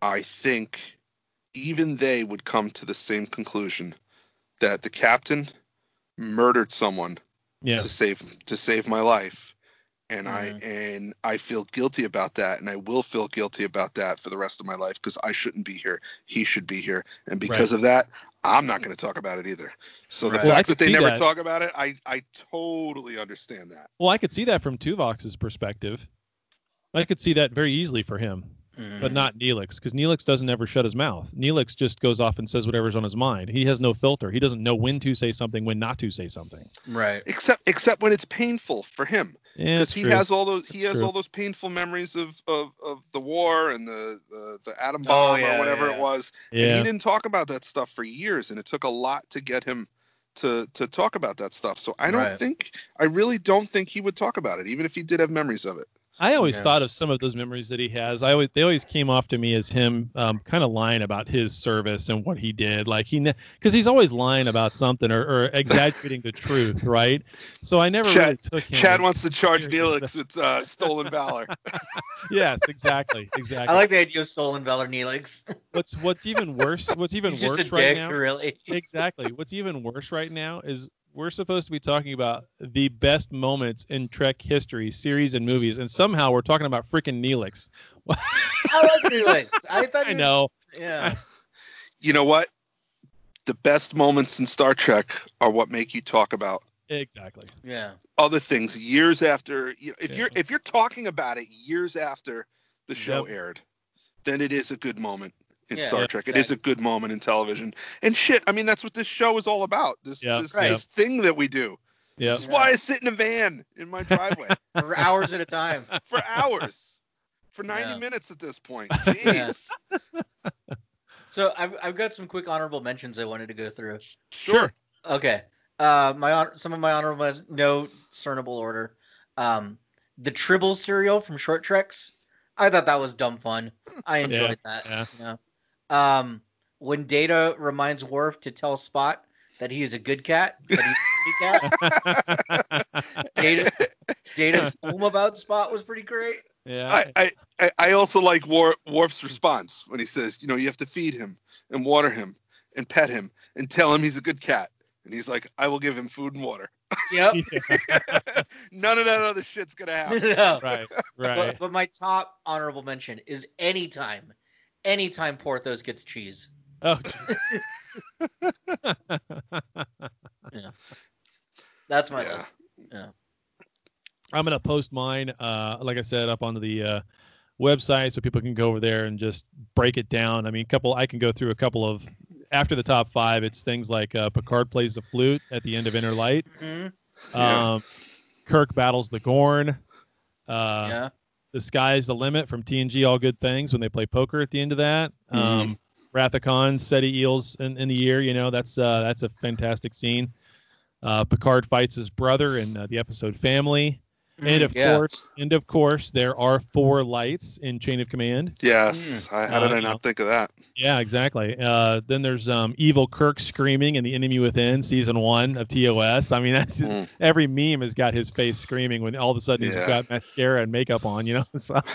I think even they would come to the same conclusion that the captain murdered someone Yeah. to save to save my life and Mhm. i and i feel guilty about that and i will feel guilty about that for the rest of my life because i shouldn't be here he should be here and because Right. of that i'm not going to talk about it either so the Right. Fact could that they never that. talk about it i i totally understand that Well, I could see that from Tuvok's perspective. I could see that very easily for him. Mhm. but not Neelix because Neelix doesn't ever shut his mouth. Neelix just goes off and says whatever's on his mind. He has no filter. He doesn't know when to say something, when not to say something. Right. except except when it's painful for him because it's he true. has all those he That's has true. all those painful memories of of, of the war and the, the the atom Oh, bomb yeah, or whatever yeah. it was and Yeah, he didn't talk about that stuff for years and it took a lot to get him to to talk about that stuff. So I don't Right. think I really don't think he would talk about it, even if he did have memories of it. I always Yeah. thought of some of those memories that he has. I always they always came off to me as him um, kind of lying about his service and what he did. Like he because he's always lying about something or, or exaggerating the truth, right? So I never really Chad, took him. Chad wants to charge. Neelix with uh, stolen valor. yes, exactly, exactly. I like the idea of stolen valor Neelix. what's what's even worse. What's even He's just worse a right dick, now? really. exactly. What's even worse right now is we're supposed to be talking about the best moments in Trek history, series and movies, and somehow we're talking about freaking Neelix. I like Neelix. I thought I he was- know. Yeah. You know what? The best moments in Star Trek are what make you talk about Exactly. Yeah. other things years after. You know, if you're if you're talking about it years after the show Yep. aired, then it is a good moment in Yeah, Star yeah, Trek. It is a good moment in television. And shit, I mean that's what this show is all about. This Yep, this, Right. this thing that we do. Yep. This is why I sit in a van in my driveway For hours at a time. for hours. For 90 Yeah. minutes at this point. Jeez. So I've, I've got some quick honorable mentions I wanted to go through. Sure. Okay. Uh, my hon- some of my honorable men- no discernible order. Um, the Tribble cereal from Short Treks. I thought that was dumb fun. I enjoyed that. yeah. You know? Um, when Data reminds Worf to tell Spot that he is a good cat, that he's a cat. Data, Data's poem about Spot was pretty great. Yeah. I, I, I- I also like War, Worf's response when he says, you know, you have to feed him and water him and pet him and tell him he's a good cat. And he's like, I will give him food and water. Yep. None of that other shit's gonna happen. no. right. But, Right. but my top honorable mention is anytime, anytime Porthos gets cheese. Oh. Yeah. That's my Yeah. list. Yeah. I'm gonna post mine, uh, like I said, up onto the uh, website so people can go over there and just break it down. I mean, couple. I can go through a couple of after the top five. It's things like uh, Picard plays the flute at the end of Inner Light. Mhm. Yeah. Um, Kirk battles the Gorn. Uh, yeah. The sky's the limit from TNG. All good things when they play poker at the end of that. Mhm. Um, Wrath of Khan, Ceti eels in, in the year. You know that's uh, that's a fantastic scene. Uh, Picard fights his brother in uh, the episode Family, and Mm, of yeah. course, and of course, there are four lights in Chain of Command. Yes. I, how did Uh, I not think of that? Yeah, exactly. Uh, then there's um, Evil Kirk screaming in The Enemy Within, season one of TOS. I mean, that's Mm. every meme has got his face screaming when all of a sudden he's got mascara and makeup on. You know, so,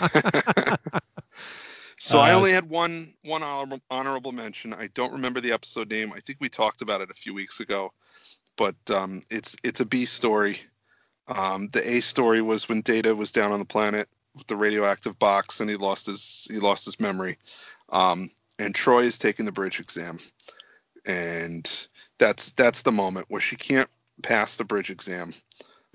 So I Uh, only had one one honorable, honorable mention. I don't remember the episode name. I think we talked about it a few weeks ago, but um, it's it's a B story. Um, the A story was when Data was down on the planet with the radioactive box, and he lost his he lost his memory. Um, and Troi is taking the bridge exam, and that's that's the moment where she can't pass the bridge exam.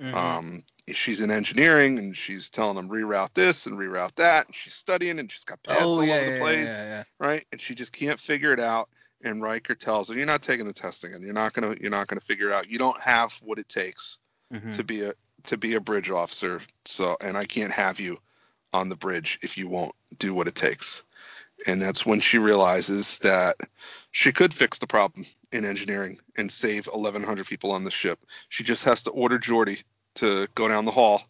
Mhm. Um, she's in engineering and she's telling them reroute this and reroute that. And she's studying and she's got paths oh all yeah, over the yeah, place, yeah. right? And she just can't figure it out. And Riker tells her, "You're not taking the testing, and You're not gonna. You're not gonna figure it out. You don't have what it takes Mhm. to be a to be a bridge officer. So, and I can't have you on the bridge if you won't do what it takes." And that's when she realizes that she could fix the problem in engineering and save 1,100 people on the ship. She just has to order Geordi to go down the hall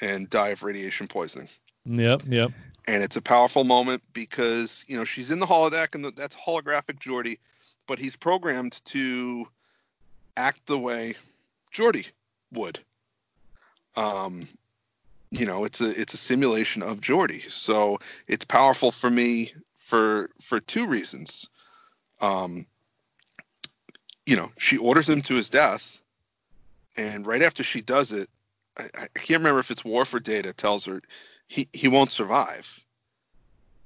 and die of radiation poisoning. yep, yep. And it's a powerful moment because you know she's in the holodeck and that's holographic Geordi, but he's programmed to act the way Geordi would. Um, you know, it's a it's a simulation of Geordi, so it's powerful for me for for two reasons. Um, you know, she orders him to his death, and right after she does it, I, I can't remember if it's Worf or Data tells her he he won't survive,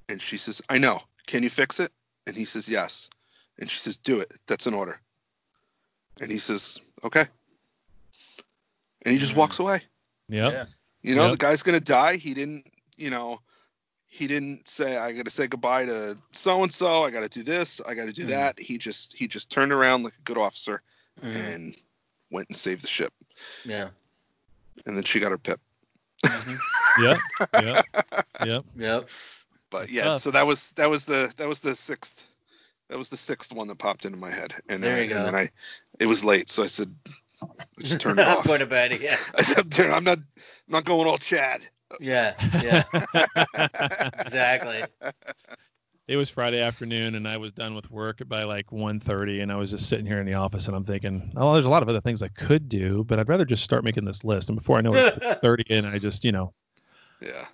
and she says, "I know. Can you fix it?" And he says, "Yes," and she says, "Do it. That's an order." And he says, "Okay," and he just walks away. Yep. Yeah. You know, Yep. the guy's gonna die. He didn't, you know, he didn't say I gotta say goodbye to so and so. I gotta do this. I gotta do Mhm. that. He just he just turned around like a good officer Mhm. and went and saved the ship. Yeah. And then she got her pip. Yep. Yep. Yep. Yep. But yeah, stuff. so that was that was the that was the sixth That was the sixth one that popped into my head, and There then, you and go. then I, it was late, so I said, I just turned it off. Going to bed. Yeah. I said, "Dude, I'm not, I'm not going all Chad. Yeah. Yeah. exactly. It was Friday afternoon, and I was done with work by like 1.30, and I was just sitting here in the office, and I'm thinking, oh, there's a lot of other things I could do, but I'd rather just start making this list. And before I know it, it's 30, and I just, you know. Yeah.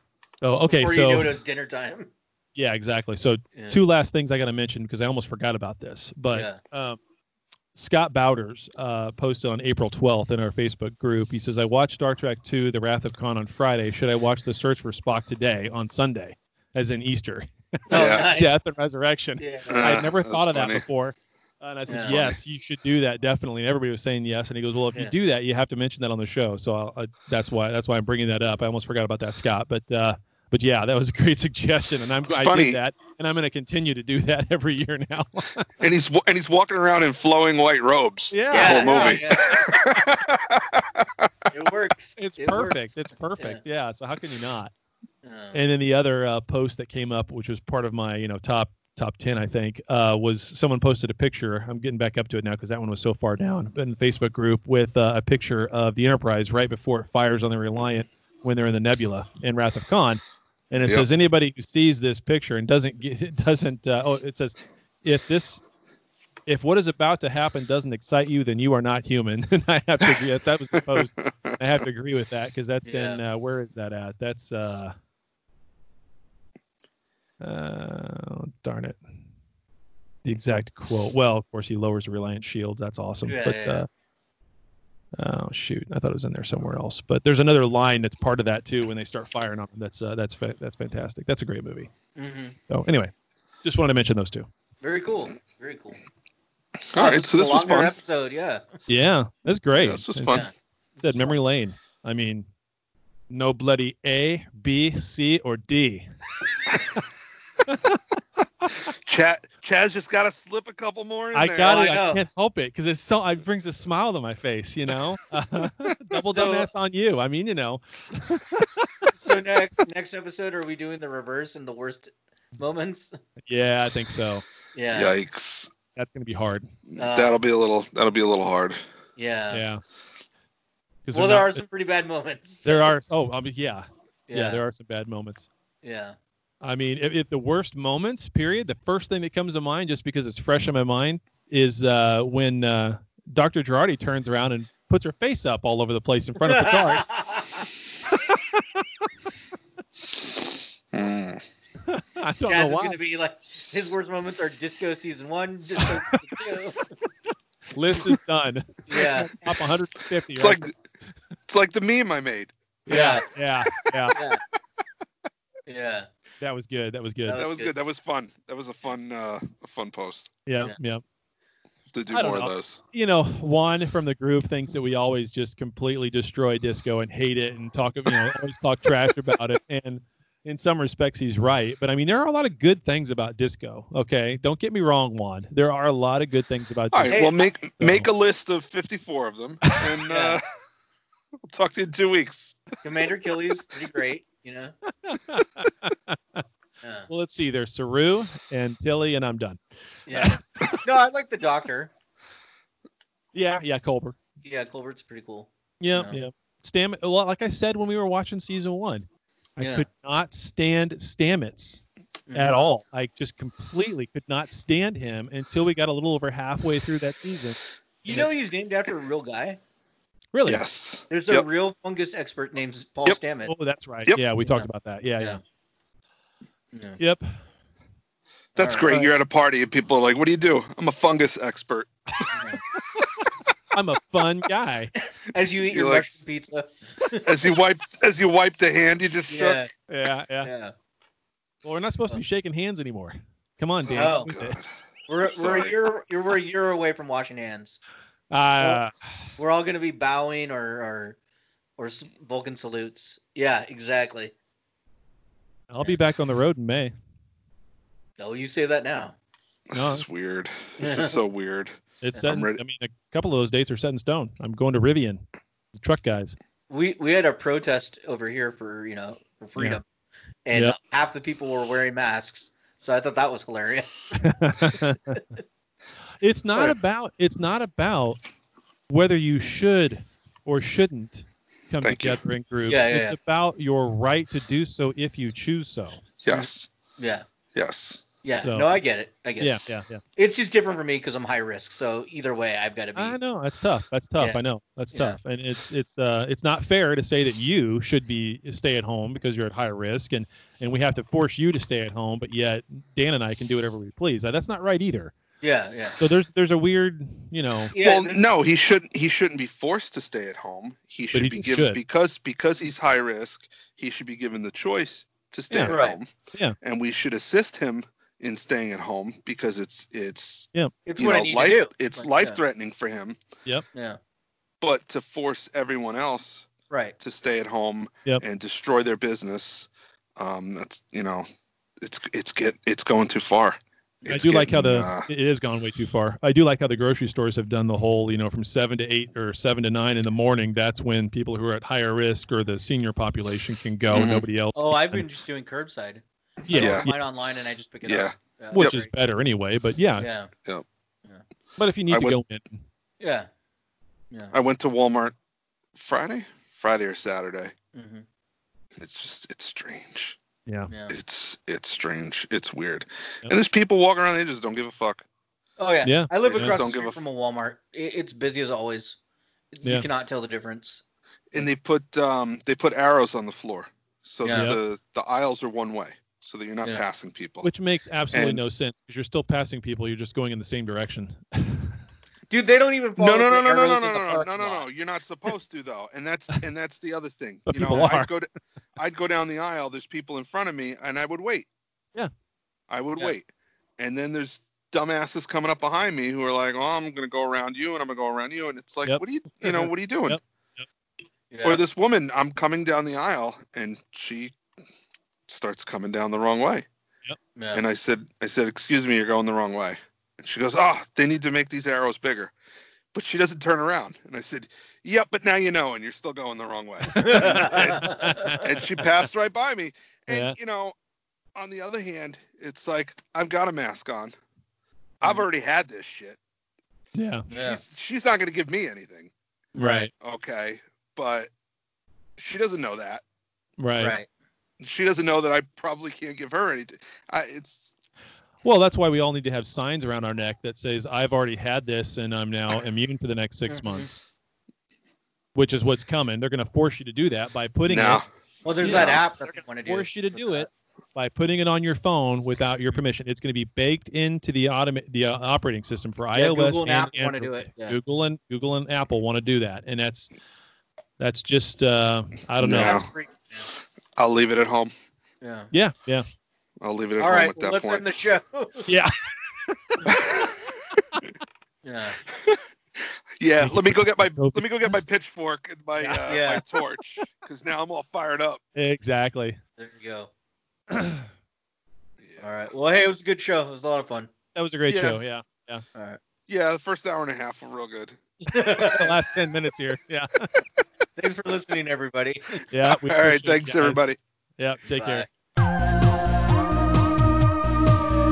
Oh, okay. Before so you knew it, it was dinner time. Yeah, exactly. So Yeah. two last things I got to mention because I almost forgot about this. But um, Scott Bowders uh, posted on April 12th in our Facebook group. He says, "I watched Star Trek II: The Wrath of Khan on Friday. Should I watch The Search for Spock today on Sunday, as in Easter, nice. death and resurrection?" Yeah. I had never thought of that before. And I said, Yeah. "Yes, you should do that definitely." And everybody was saying yes. And he goes, "Well, if Yeah. you do that, you have to mention that on the show." So I'll, I, that's why that's why I'm bringing that up. I almost forgot about that, Scott. But uh, but yeah, that was a great suggestion, and I'm It's I funny. did that, and I'm going to continue to do that every year now. And he's and he's walking around in flowing white robes. Yeah, the whole yeah, movie. It works. it's It perfect. works. It's perfect. Yeah. So how can you not? Uh, And then the other uh, post that came up, which was part of my you know top top ten, I think, uh, was someone posted a picture. I'm getting back up to it now because that one was so far down in the Facebook group with uh, a picture of the Enterprise right before it fires on the Reliant when they're in the Nebula in Wrath of Khan, and it Yep. says anybody who sees this picture and doesn't get it doesn't uh, oh it says if this if what is about to happen doesn't excite you, then you are not human. and I have to agree. That was the post. I have to agree with that because that's in uh, where is that at? That's uh, uh, darn it, the exact quote. Well, of course, he lowers the Reliant shields. That's awesome. Yeah, but yeah, yeah. uh, oh shoot, I thought it was in there somewhere else. But there's another line that's part of that too when they start firing on them. That's uh, that's fa- that's fantastic. That's a great movie. mhm. So anyway, just wanted to mention those two. Very cool. Very cool. All right, so a this was fun. episode. Yeah. Yeah, that's great. Yeah, this was It's- fun. Yeah. Said memory lane. I mean, no bloody A, B, C, or D. Chad, Chaz just got to slip a couple more in I there. got Oh, it. I I, can't help it because it's so. It brings a smile to my face. You know, double So- dumbass on you. I mean, you know. So next next episode, are we doing the reverse and the worst moments? Yeah, I think so. Yeah. Yikes! That's gonna be hard. Uh, that'll be a little. That'll be a little hard. Yeah. Yeah. 'Cause Well, there not- are some pretty bad moments. There are. Oh, I mean, yeah. yeah. Yeah. There are some bad moments. Yeah. I mean, if, if the worst moments, period, the first thing that comes to mind, just because it's fresh in my mind, is uh, when uh, Dr. Jurati turns around and puts her face up all over the place in front of Picard. Hmm. I don't Chaz know is why. gonna be like his worst moments are Disco season one, Disco season two. List is done. Yeah. Top 150. It's right? like, it's like the meme I made. yeah, yeah, yeah. Yeah. Yeah. That was good. That was good. That That was was good. That was fun. That was a fun, uh, a fun post yeah, yeah. yeah. to do I don't more know. of those. you know, Juan from the group thinks that we always just completely destroy disco and hate it and talk, you know, always talk trash about it. And in some respects, he's right. But I mean, there are a lot of good things about disco. Okay, don't get me wrong, Juan. There are a lot of good things about All disco. right. Well, make make a list of fifty-four of them, and Yeah. uh, we'll talk to you in two weeks. Commander Killy's pretty great, you know. Yeah. Well, let's see. There's Saru and Tilly, and I'm done. Yeah. No, I like the Doctor. Yeah, yeah, Culber. Yeah, Culber's pretty cool. Yeah, Yeah. yeah. Stam. Well, like I said when we were watching season one, I Yeah. could not stand Stamets Mhm. at all. I just completely could not stand him until we got a little over halfway through that season. You know he's named after a real guy. Really? Yes. There's a Yep. real fungus expert named Paul Yep. Stamets. Oh, that's right. Yep. Yeah, we talked Yeah. about that. Yeah, yeah. Yeah. Yep. That's All great. You're at a party and people are like, "What do you do?" I'm a fungus expert. I'm a fun guy. As you eat You're your like- mushroom pizza. As you wipe, as you wipe the hand, you just shook. Yeah. Yeah, yeah. Yeah. Well, we're not supposed to be shaking hands anymore. Come on, Dan. Oh. Get. We're we're a year you're we're a year away from washing hands. Uh, We're all gonna be bowing or or or Vulcan salutes. Yeah, exactly. I'll be back on the road in May. Oh, you say that now. No. This is weird. This is so weird. It's set. I'm in- ready. I mean, a couple of those dates are set in stone. I'm going to Rivian, the truck guys. We we had a protest over here for you know for freedom, and Yep. half the people were wearing masks. So I thought that was hilarious. it's not about it's not about whether you should or shouldn't come Thank you. together in groups. Yeah, yeah, it's yeah. about your right to do so if you choose so. Yes. yeah. Yes. Yeah. So- no, I get it. I get Yeah, it. yeah, yeah. It's just different for me because I'm high risk. So either way, I've got to be. I know that's tough. That's tough. Yeah. I know that's Yeah. tough, and it's it's uh it's not fair to say that you should be stay at home because you're at high risk, and and we have to force you to stay at home, but yet Dan and I can do whatever we please. Uh, That's not right either. Yeah, yeah. So there's there's a weird, you know. well, no, he shouldn't. He shouldn't be forced to stay at home. He should he be given should. because because he's high risk. He should be given the choice to stay Yeah. at Right. home. Yeah. and we should assist him in staying at home because it's it's Yeah. It's you what I know life do. it's Like, life yeah. threatening for him. Yep. Yeah. But to force everyone else Right. to stay at home Yep. and destroy their business, um, that's you know, it's it's get it's going too far. I It's do like how the uh, it has gone way too far. I do like how the grocery stores have done the whole, you know, from seven to eight or seven to nine in the morning. That's when people who are at higher risk or the senior population can go. Mhm. Nobody else. Oh, I've been just doing curbside. Yeah. I Yeah. mine online and I just pick it Yeah. up. Yeah. which that's is better anyway. But yeah. great. Yeah. Yep. But if you need I to would- go in, Yeah. Yeah. I went to Walmart Friday, Friday or Saturday. hmm It's just it's strange. Yeah. Yeah. It's it's strange. It's weird. Yep. And there's people walking around. They just don't give a fuck. Oh yeah. Yeah. I live They across the don't give street a from a Walmart. It, it's busy as always. Yeah. You cannot tell the difference. And they put um they put arrows on the floor so Yeah. the the aisles are one way, so that you're not Yeah. passing people. which makes absolutely And- no sense because you're still passing people. You're just going in the same direction. Dude, they don't even follow no, no, no, no, no, no, no, no, no, no, no. You're not supposed to though, and that's and that's the other thing. But you know, people are. I'd go to, I'd go down the aisle. There's people in front of me, and I would wait. Yeah. I would Yeah. wait, and then there's dumbasses coming up behind me who are like, "Oh, I'm gonna go around you, and I'm gonna go around you," and it's like, Yep. "What are you, you know, what are you doing?" Yep. Yeah. Or this woman, I'm coming down the aisle, and she starts coming down the wrong way. Yeah. And I said, I said, excuse me, you're going the wrong way. And she goes, oh, they need to make these arrows bigger. But she doesn't turn around. And I said, yep, but now you know, and you're still going the wrong way. and, and she passed right by me. And, Yeah. you know, on the other hand, it's like, I've got a mask on. I've mm. already had this shit. yeah. Yeah. She's, she's not going to give me anything. Right. Okay. But she doesn't know that. Right. Right. She doesn't know that I probably can't give her anything. I, it's, Well, that's why we all need to have signs around our neck that says, "I've already had this, and I'm now immune for the next 6 Mhm. months." Which is what's coming. They're going to force you to do that by putting no. it. Well, there's Yeah. that app that they want to. Force you to do it by putting it on your phone without your permission. It's going to be baked into the automate the uh, operating system for Yeah, iOS Google and and Apple wanna do it, yeah. Google and Google and Apple want to do that, and that's that's just uh, I don't know. No. That's free. I'll leave it at home. Yeah. Yeah, yeah, I'll leave it at All home right. at that let's point. end the show. yeah. yeah. Yeah, let me go get my let me go get my pitchfork and my uh, Yeah. my torch because now I'm all fired up. Exactly. There you go. All right. Well, hey, it was a good show. It was a lot of fun. That was a great Yeah. show. Yeah, yeah. All right. Yeah, the first hour and a half were real good. the last ten minutes here. Yeah, Thanks for listening, everybody. yeah. all right, thanks guys. everybody. Yeah, take care.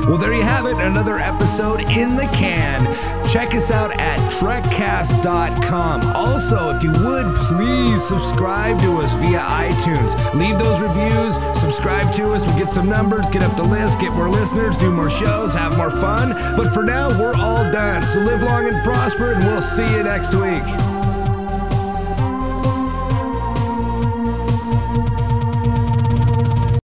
Well, there you have it, another episode in the can. Check us out at trekcast.com. Also, if you would, please subscribe to us via iTunes. Leave those reviews, subscribe to us, we get some numbers, get up the list, get more listeners, do more shows, have more fun. But for now, we're all done. So live long and prosper, and we'll see you next week.